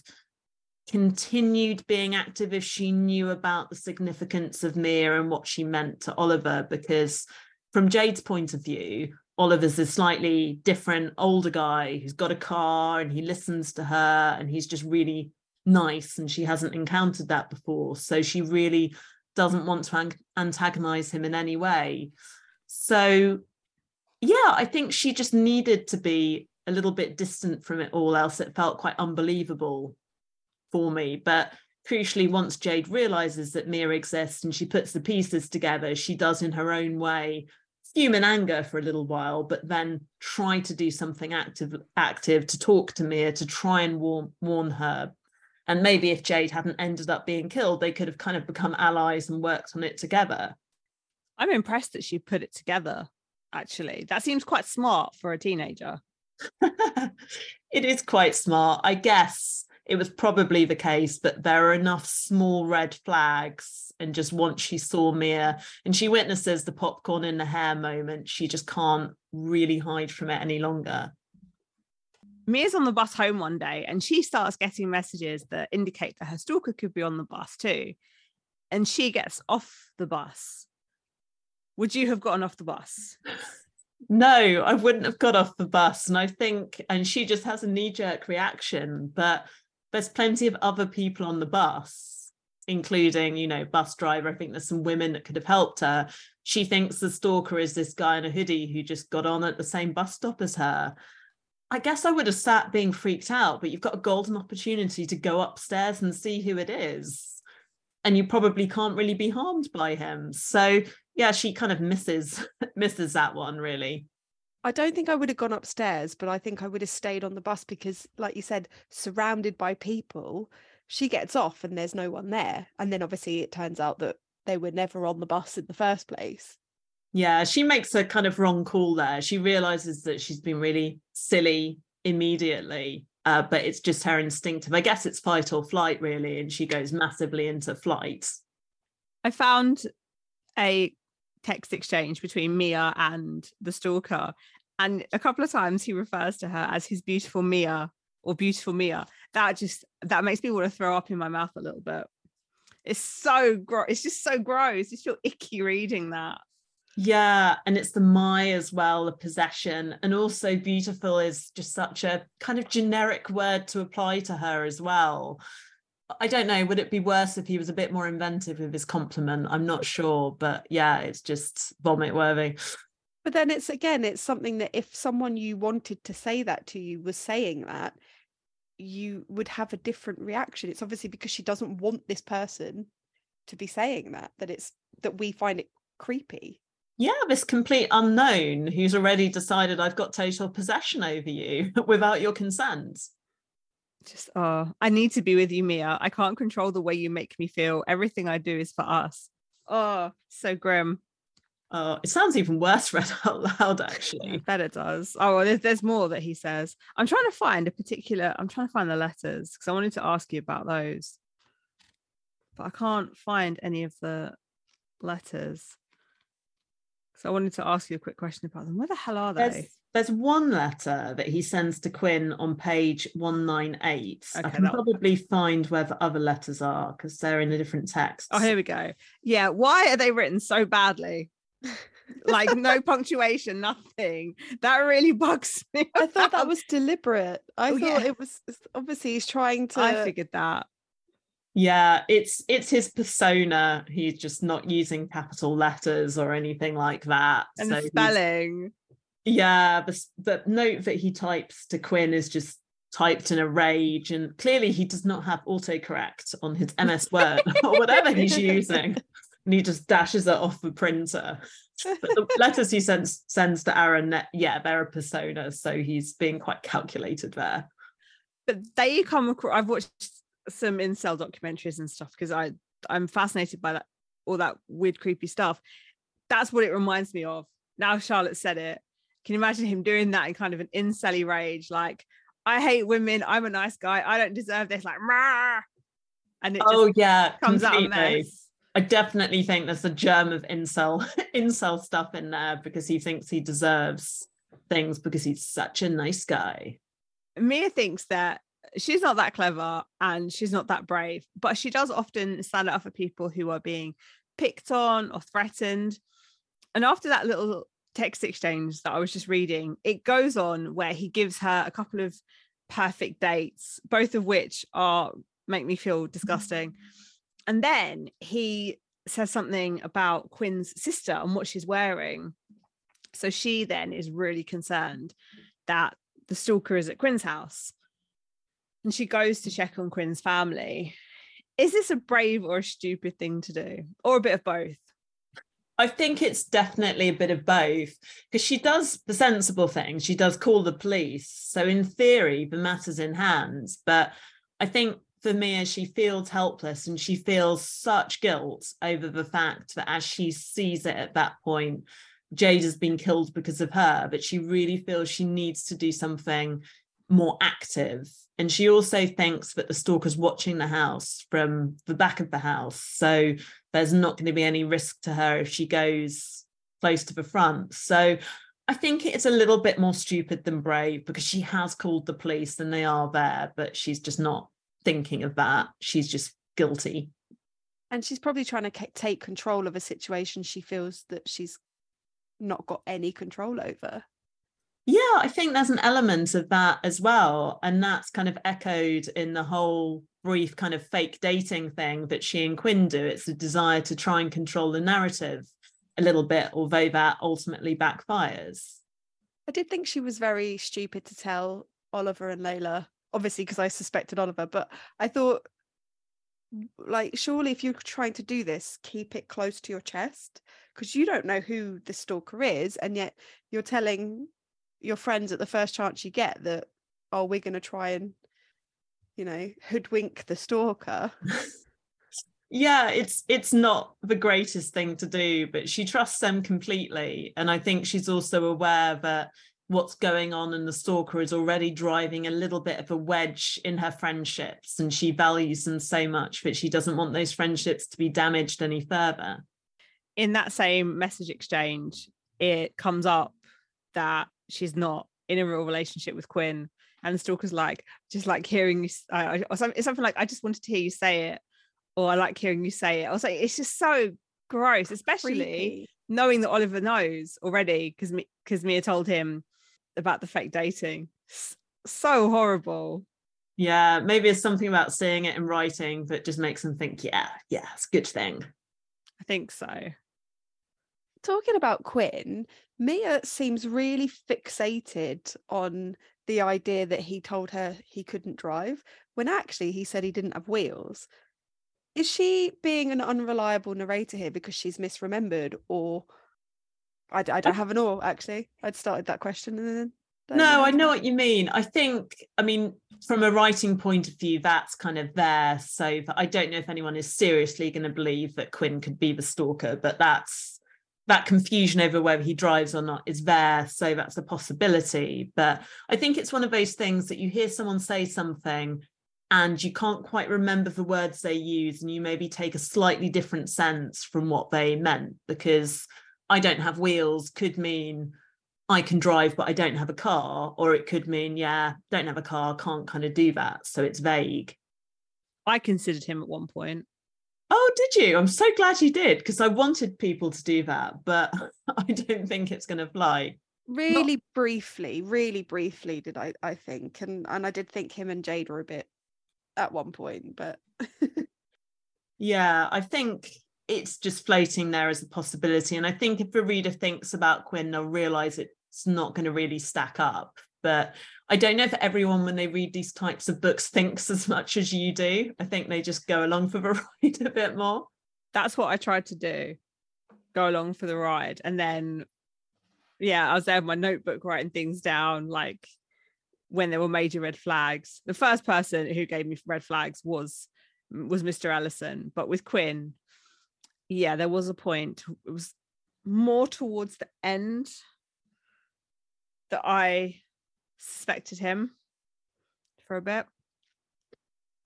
continued being active if she knew about the significance of Mia and what she meant to Oliver, because from Jade's point of view, Oliver's a slightly different older guy who's got a car and he listens to her and he's just really nice and she hasn't encountered that before. So she really doesn't want to an- antagonize him in any way. So, yeah, I think she just needed to be a little bit distant from it all, else it felt quite unbelievable for me. But crucially, once Jade realizes that Mia exists and she puts the pieces together, she does in her own way fume in anger for a little while, but then try to do something active, active to talk to Mia to try and warn, warn her. And maybe if Jade hadn't ended up being killed, they could have kind of become allies and worked on it together. I'm impressed that she put it together. Actually, that seems quite smart for a teenager. it is quite smart. I guess it was probably the case, that there are enough small red flags. And just once she saw Mia and she witnesses the popcorn in the hair moment, she just can't really hide from it any longer. Mia's on the bus home one day and she starts getting messages that indicate that her stalker could be on the bus too. And she gets off the bus. Would you have gotten off the bus? No, I wouldn't have got off the bus. And I think, and she just has a knee jerk reaction, but there's plenty of other people on the bus, including, you know, bus driver. I think there's some women that could have helped her. She thinks the stalker is this guy in a hoodie who just got on at the same bus stop as her. I guess I would have sat being freaked out, but you've got a golden opportunity to go upstairs and see who it is. And you probably can't really be harmed by him. So yeah, she kind of misses misses that one really. I don't think I would have gone upstairs, but I think I would have stayed on the bus because, like you said, surrounded by people, she gets off and there's no one there. And then obviously it turns out that they were never on the bus in the first place. Yeah, she makes a kind of wrong call there. She realizes that she's been really silly immediately, uh, but it's just her instinctive. I guess it's fight or flight, really, and she goes massively into flight. I found a text exchange between Mia and the stalker. And a couple of times he refers to her as his beautiful Mia or beautiful Mia. That just that makes me want to throw up in my mouth a little bit. It's so gross. It's just so gross. You feel icky reading that. Yeah, and it's the my as well, the possession. And also beautiful is just such a kind of generic word to apply to her as well. I don't know, would it be worse if he was a bit more inventive with his compliment? I'm not sure, but yeah, it's just vomit worthy. But then it's again, it's something that if someone you wanted to say that to you was saying that, you would have a different reaction. It's obviously because she doesn't want this person to be saying that, that it's that we find it creepy. Yeah, this complete unknown who's already decided I've got total possession over you without your consent. Just oh, I need to be with you, Mia. I can't control the way you make me feel. Everything I do is for us. Oh, so grim. Oh, it sounds even worse read out loud, I actually. bet it does. Oh, well, there's, there's more that he says. I'm trying to find a particular, I'm trying to find the letters because I wanted to ask you about those. But I can't find any of the letters. So I wanted to ask you a quick question about them. Where the hell are they? There's, there's one letter that he sends to Quinn on page 198. I can that- probably find where the other letters are because they're in a different text. Oh, here we go. Yeah, why are they written so badly? like no punctuation, nothing. That really bugs me. I thought that was deliberate. I Oh, thought yeah. it was obviously he's trying to. I figured that. Yeah, it's it's his persona. He's just not using capital letters or anything like that. And So spelling. Yeah, the, the note that he types to Quinn is just typed in a rage, and clearly he does not have autocorrect on his MS Word or whatever he's using, and he just dashes it off the printer. But the letters he sends sends to Aaron, yeah, they're a persona, so he's being quite calculated there. But they come across I've watched some incel documentaries and stuff because I I'm fascinated by that all that weird, creepy stuff. That's what it reminds me of. Now Charlotte said it. Can you imagine him doing that in kind of an incelly rage? Like, I hate women, I'm a nice guy, I don't deserve this, like "Rah!" and it Oh yeah, comes out completely. mess. I definitely think there's a germ of incel incel stuff in there because he thinks he deserves things because he's such a nice guy. Mia thinks that she's not that clever and she's not that brave, but she does often stand up for people who are being picked on or threatened. And after that little text exchange that I was just reading, it goes on where he gives her a couple of perfect dates, both of which are make me feel mm-hmm. disgusting. And then he says something about Quinn's sister and what she's wearing. So she then is really concerned that the stalker is at Quinn's house. And she goes to check on Quinn's family. Is this a brave or a stupid thing to do? Or a bit of both? I think it's definitely a bit of both because she does the sensible thing. She does call the police. So, in theory, the matter's in hands. But I think for Mia, she feels helpless and she feels such guilt over the fact that as she sees it at that point, Jade has been killed because of her. But she really feels she needs to do something more active. And she also thinks that the stalker's watching the house from the back of the house. So, there's not going to be any risk to her if she goes close to the front. So I think it's a little bit more stupid than brave because she has called the police and they are there, but she's just not thinking of that. She's just guilty. and she's probably trying to take control of a situation she feels that she's not got any control over. Yeah, I think there's an element of that as well. And that's kind of echoed in the whole brief kind of fake dating thing that she and Quinn do. It's a desire to try and control the narrative a little bit, although that ultimately backfires. I did think she was very stupid to tell Oliver and Layla, obviously because I suspected Oliver, but I thought like surely if you're trying to do this, keep it close to your chest because you don't know who the stalker is, and yet you're telling your friends at the first chance you get that oh we're going to try and you know hoodwink the stalker. yeah it's it's not the greatest thing to do but she trusts them completely and i think she's also aware that what's going on in the stalker is already driving a little bit of a wedge in her friendships and she values them so much that she doesn't want those friendships to be damaged any further In that same message exchange, it comes up that she's not in a real relationship with Quinn. And the stalker's like, just like hearing you, s- I- I- or something, it's something like, I just wanted to hear you say it. Or I like hearing you say it. I was like, it's just so gross, especially Creepy. knowing that Oliver knows already because because Mia told him about the fake dating. So horrible. yeah maybe it's something about seeing it in writing that just makes them think yeah yeah it's a good thing I think so. talking about Quinn, Mia seems really fixated on the idea that he told her he couldn't drive when actually he said he didn't have wheels. Is she being an unreliable narrator here because she's misremembered, or I don't have an or actually? I'd started that question and then No, I know what you mean. I think, I mean, from a writing point of view, that's kind of there. So I don't know if anyone is seriously going to believe that Quinn could be the stalker, but that's that confusion over whether he drives or not is there. So that's a possibility. But I think it's one of those things that you hear someone say something and you can't quite remember the words they use, and you maybe take a slightly different sense from what they meant because I don't have wheels could mean I can drive, but I don't have a car, or it could mean, yeah, don't have a car, can't kind of do that. So it's vague. I considered him at one point. Oh, did you? I'm so glad you did because I wanted people to do that, but I don't think it's going to fly. Really briefly, really briefly did I I think, and and I did think him and Jade were a bit at one point, but Yeah, I think it's just floating there as a possibility. And I think if a reader thinks about Quinn, they'll realize it's not going to really stack up. But I don't know if everyone, when they read these types of books, thinks as much as you do. I think they just go along for the ride a bit more. That's what I tried to do. Go along for the ride. And then yeah, I was there with my notebook writing things down, like when there were major red flags. The first person who gave me red flags was was Mr. Ellison, but with Quinn, yeah, there was a point. It was more towards the end that I suspected him for a bit.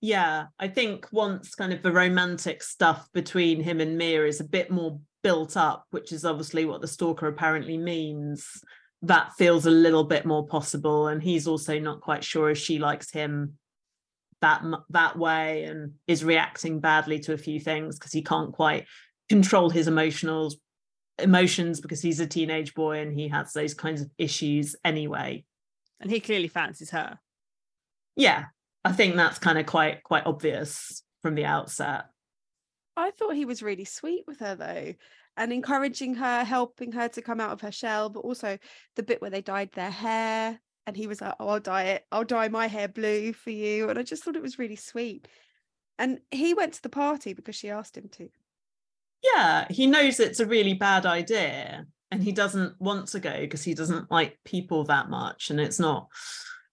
Yeah, I think once kind of the romantic stuff between him and Mia is a bit more built up, which is obviously what the stalker apparently means, that feels a little bit more possible. And he's also not quite sure if she likes him that that way and is reacting badly to a few things because he can't quite control his emotional emotions because he's a teenage boy and he has those kinds of issues anyway and he clearly fancies her yeah i think that's kind of quite quite obvious from the outset I thought he was really sweet with her though and encouraging her helping her to come out of her shell but also the bit where they dyed their hair and he was like, "Oh, I'll dye it. I'll dye my hair blue for you." And I just thought it was really sweet. And he went to the party because she asked him to. Yeah, he knows it's a really bad idea and he doesn't want to go because he doesn't like people that much and it's not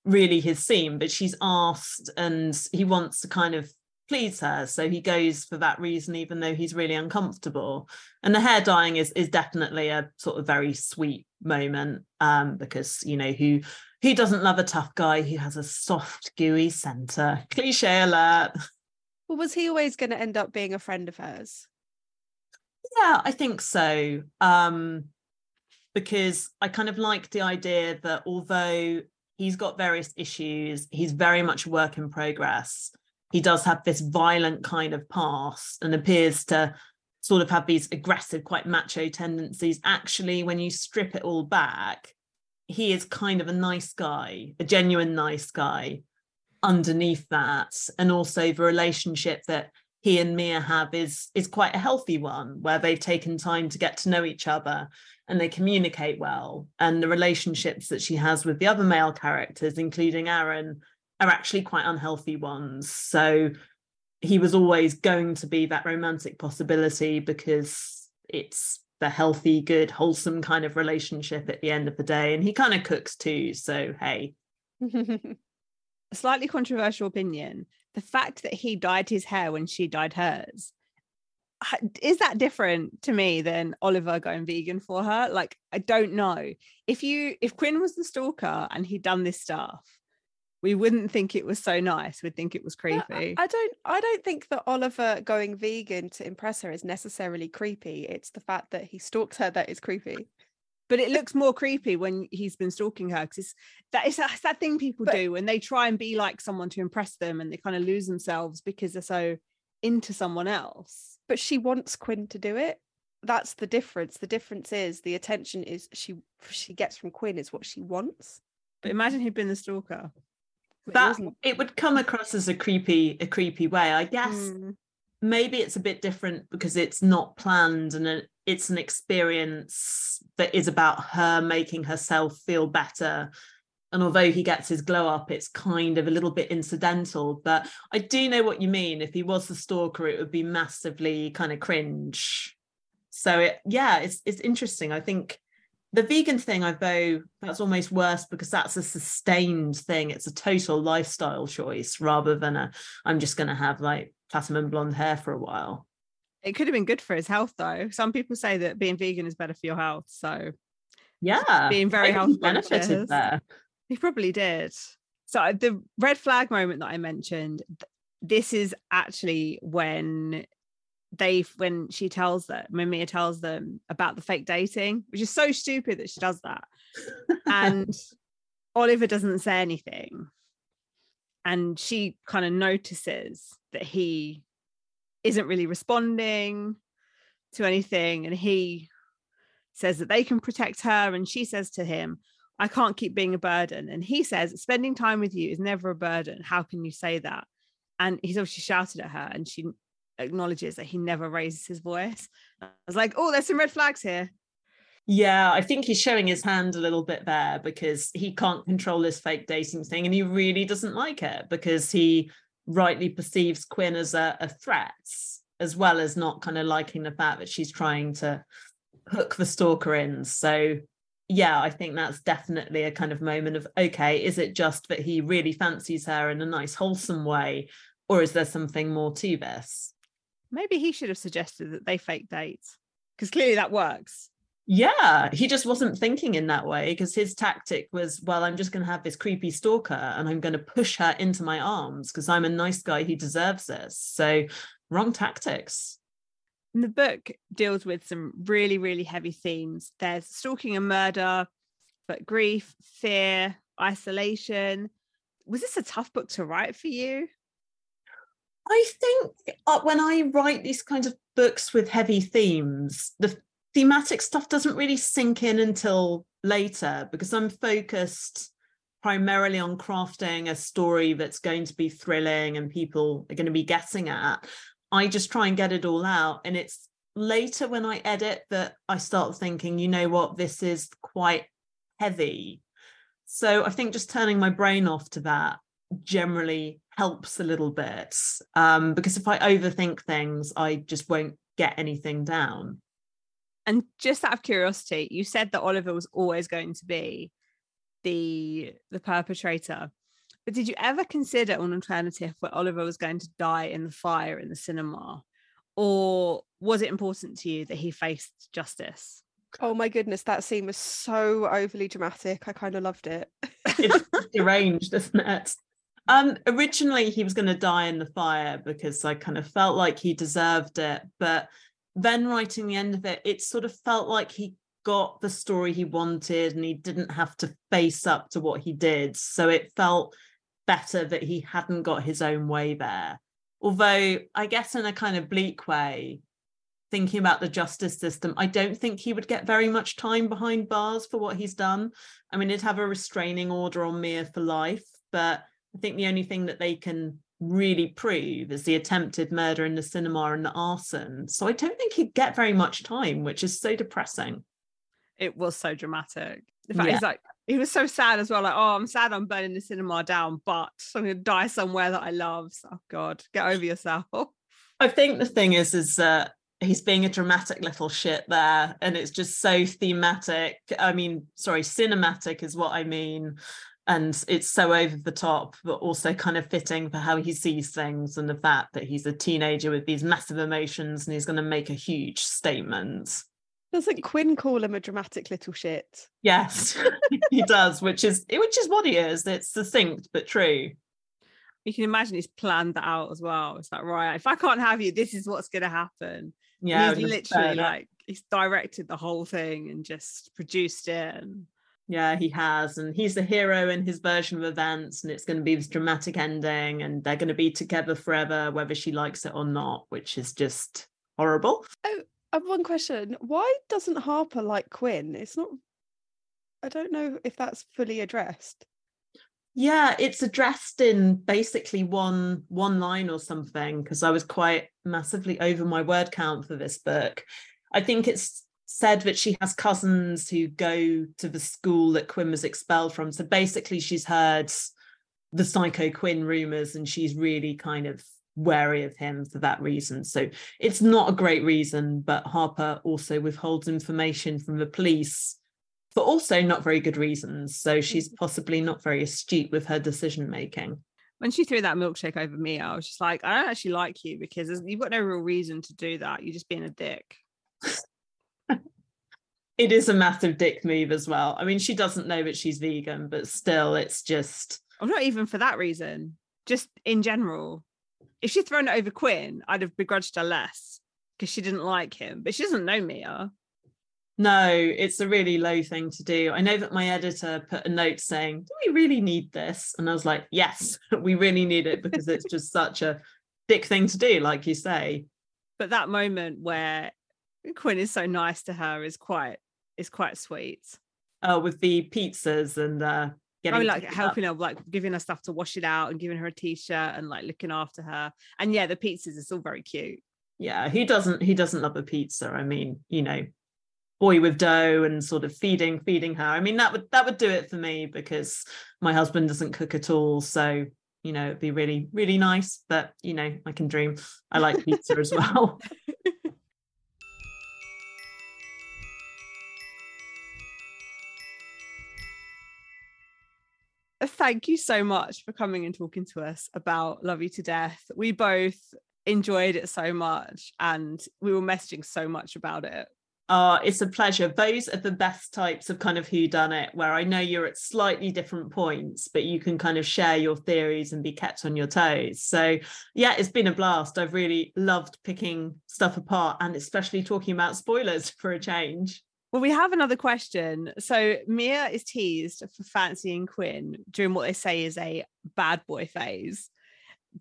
really his scene, but she's asked and he wants to kind of please her so he goes for that reason even though he's really uncomfortable and the hair dyeing is is definitely a sort of very sweet moment um because you know who who doesn't love a tough guy who has a soft, gooey center? Cliche alert. Well, was he always going to end up being a friend of hers? Yeah, I think so. Um, because I kind of like the idea that although he's got various issues, he's very much a work in progress. He does have this violent kind of past and appears to sort of have these aggressive, quite macho tendencies. Actually, when you strip it all back, he is kind of a nice guy, a genuine nice guy underneath that. And also the relationship that he and Mia have is is quite a healthy one where they've taken time to get to know each other and they communicate well. And the relationships that she has with the other male characters, including Aaron, are actually quite unhealthy ones. So he was always going to be that romantic possibility because it's the healthy, good, wholesome kind of relationship at the end of the day. And he kind of cooks too. So, hey. Slightly controversial opinion the fact that he dyed his hair when she dyed hers is that different to me than Oliver going vegan for her? Like, I don't know. If you if Quinn was the stalker and he'd done this stuff, we wouldn't think it was so nice. We'd think it was creepy. Yeah, I don't I don't think that Oliver going vegan to impress her is necessarily creepy. It's the fact that he stalks her that is creepy. But it looks more creepy when he's been stalking her because that is that's that thing people but, do when they try and be like someone to impress them and they kind of lose themselves because they're so into someone else. But she wants Quinn to do it. That's the difference. The difference is the attention is she she gets from Quinn is what she wants. But imagine he'd been the stalker that it would come across as a creepy a creepy way i guess mm. maybe it's a bit different because it's not planned and it's an experience that is about her making herself feel better and although he gets his glow up it's kind of a little bit incidental but i do know what you mean if he was the stalker it would be massively kind of cringe so it yeah it's it's interesting i think the vegan thing, I though that's almost worse because that's a sustained thing. It's a total lifestyle choice rather than a I'm just going to have like platinum blonde hair for a while. It could have been good for his health though. Some people say that being vegan is better for your health. So yeah, being very health benefited there. He probably did. So uh, the red flag moment that I mentioned, this is actually when they when she tells them when Mia tells them about the fake dating, which is so stupid that she does that. and Oliver doesn't say anything. And she kind of notices that he isn't really responding to anything. And he says that they can protect her. And she says to him, I can't keep being a burden. And he says, Spending time with you is never a burden. How can you say that? And he's obviously shouted at her and she acknowledges that he never raises his voice. I was like, Oh, there's some red flags here. Yeah, I think he's showing his hand a little bit there because he can't control this fake dating thing and he really doesn't like it because he rightly perceives Quinn as a, a threat, as well as not kind of liking the fact that she's trying to hook the stalker in. So, yeah, I think that's definitely a kind of moment of okay, is it just that he really fancies her in a nice, wholesome way, or is there something more to this? Maybe he should have suggested that they fake dates because clearly that works. Yeah, he just wasn't thinking in that way because his tactic was, well, I'm just going to have this creepy stalker and I'm going to push her into my arms because I'm a nice guy who deserves this. So, wrong tactics. And the book deals with some really, really heavy themes. There's stalking and murder, but grief, fear, isolation. Was this a tough book to write for you? I think uh, when I write these kinds of books with heavy themes, the thematic stuff doesn't really sink in until later because I'm focused primarily on crafting a story that's going to be thrilling and people are going to be guessing at. I just try and get it all out. And it's later when I edit that I start thinking, you know what, this is quite heavy. So I think just turning my brain off to that generally helps a little bit. Um, because if I overthink things, I just won't get anything down. And just out of curiosity, you said that Oliver was always going to be the the perpetrator. But did you ever consider an alternative where Oliver was going to die in the fire in the cinema? Or was it important to you that he faced justice? Oh my goodness, that scene was so overly dramatic. I kind of loved it. it's deranged, isn't it? Um, originally he was going to die in the fire because I kind of felt like he deserved it, but then writing the end of it, it sort of felt like he got the story he wanted and he didn't have to face up to what he did. So it felt better that he hadn't got his own way there. Although, I guess, in a kind of bleak way, thinking about the justice system, I don't think he would get very much time behind bars for what he's done. I mean, he'd have a restraining order on Mia for life, but I think the only thing that they can really prove is the attempted murder in the cinema and the arson. So I don't think he'd get very much time, which is so depressing. It was so dramatic. In fact, yeah. he's like, he was so sad as well. Like, oh, I'm sad I'm burning the cinema down, but I'm going to die somewhere that I love. So, oh, God, get over yourself. I think the thing is, is uh, he's being a dramatic little shit there, and it's just so thematic. I mean, sorry, cinematic is what I mean and it's so over the top but also kind of fitting for how he sees things and the fact that he's a teenager with these massive emotions and he's going to make a huge statement. Doesn't quinn call him a dramatic little shit? Yes he does which is which is what he is. It's succinct but true. You can imagine he's planned that out as well. It's like right if i can't have you this is what's going to happen yeah he's literally like he's directed the whole thing and just produced it and yeah, he has. And he's the hero in his version of events. And it's going to be this dramatic ending. And they're going to be together forever, whether she likes it or not, which is just horrible. Oh, I have one question. Why doesn't Harper like Quinn? It's not, I don't know if that's fully addressed. Yeah, it's addressed in basically one one line or something because I was quite massively over my word count for this book. I think it's said that she has cousins who go to the school that Quinn was expelled from. So basically, she's heard the Psycho Quinn rumors and she's really kind of wary of him for that reason. So it's not a great reason, but Harper also withholds information from the police for also not very good reasons. So she's mm. possibly not very astute with her decision making. When she threw that milkshake over me, I was just like, I don't actually like you because you've got no real reason to do that. You're just being a dick. it is a massive dick move as well. I mean, she doesn't know that she's vegan, but still, it's just. I'm not even for that reason. Just in general, if she'd thrown it over Quinn, I'd have begrudged her less because she didn't like him. But she doesn't know Mia. No, it's a really low thing to do. I know that my editor put a note saying, Do we really need this? And I was like, Yes, we really need it because it's just such a dick thing to do, like you say. But that moment where Quinn is so nice to her is quite is quite sweet. Oh, with the pizzas and uh getting oh, like helping up. her, like giving her stuff to wash it out and giving her a t-shirt and like looking after her. And yeah, the pizzas is all very cute. Yeah, who doesn't who doesn't love a pizza? I mean, you know, boy with dough and sort of feeding feeding her i mean that would that would do it for me because my husband doesn't cook at all so you know it'd be really really nice but you know i can dream i like pizza as well thank you so much for coming and talking to us about love you to death we both enjoyed it so much and we were messaging so much about it uh, it's a pleasure. Those are the best types of kind of who done it, where I know you're at slightly different points, but you can kind of share your theories and be kept on your toes. So yeah, it's been a blast. I've really loved picking stuff apart and especially talking about spoilers for a change. Well, we have another question. So Mia is teased for fancying Quinn during what they say is a bad boy phase.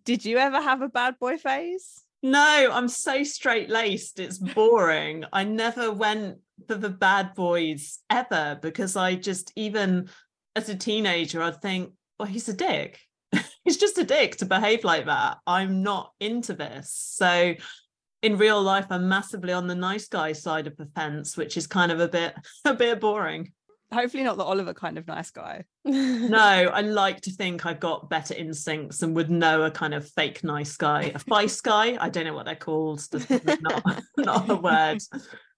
Did you ever have a bad boy phase? No, I'm so straight laced. It's boring. I never went for the bad boys ever because I just, even as a teenager, I'd think, well, he's a dick. he's just a dick to behave like that. I'm not into this. So in real life, I'm massively on the nice guy side of the fence, which is kind of a bit a bit boring hopefully not the Oliver kind of nice guy. no, I like to think I've got better instincts and would know a kind of fake nice guy, a vice guy. I don't know what they're called. not, not a word.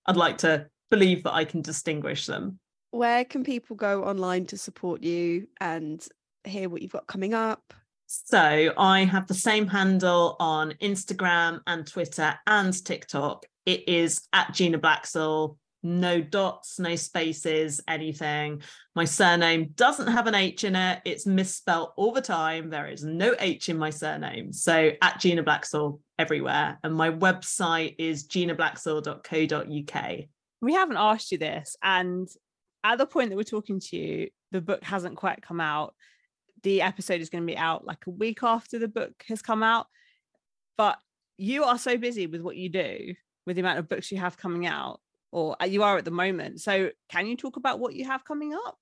I'd like to believe that I can distinguish them. Where can people go online to support you and hear what you've got coming up? So I have the same handle on Instagram and Twitter and TikTok. It is at Gina Blaxill no dots, no spaces, anything. My surname doesn't have an H in it. It's misspelt all the time. There is no H in my surname. So at Gina Blaxill everywhere. And my website is ginablaxill.co.uk. We haven't asked you this. And at the point that we're talking to you, the book hasn't quite come out. The episode is going to be out like a week after the book has come out. But you are so busy with what you do, with the amount of books you have coming out or uh, you are at the moment. So can you talk about what you have coming up?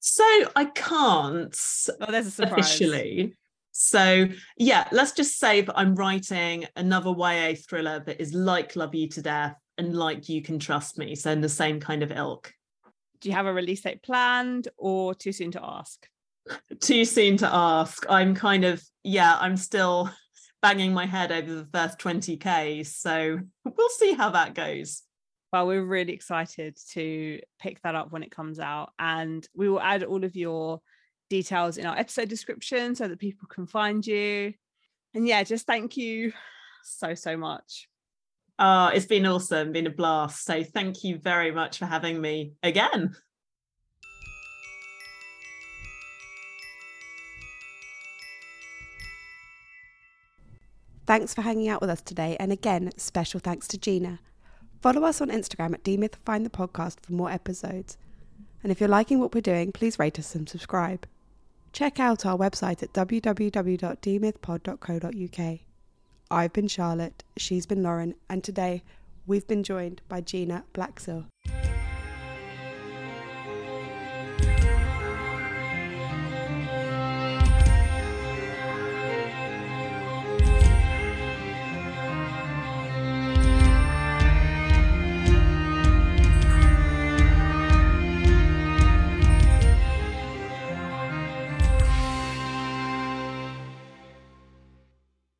So I can't. Oh, there's a surprise. Officially. So yeah, let's just say that I'm writing another YA thriller that is like Love You to Death and like You Can Trust Me. So in the same kind of ilk. Do you have a release date planned or too soon to ask? Too soon to ask. I'm kind of, yeah, I'm still banging my head over the first 20k. So we'll see how that goes well we're really excited to pick that up when it comes out and we will add all of your details in our episode description so that people can find you and yeah just thank you so so much uh it's been awesome been a blast so thank you very much for having me again Thanks for hanging out with us today, and again, special thanks to Gina. Follow us on Instagram at Demythifying the Podcast for more episodes. And if you're liking what we're doing, please rate us and subscribe. Check out our website at www.demythpod.co.uk. I've been Charlotte, she's been Lauren, and today we've been joined by Gina Blaxill.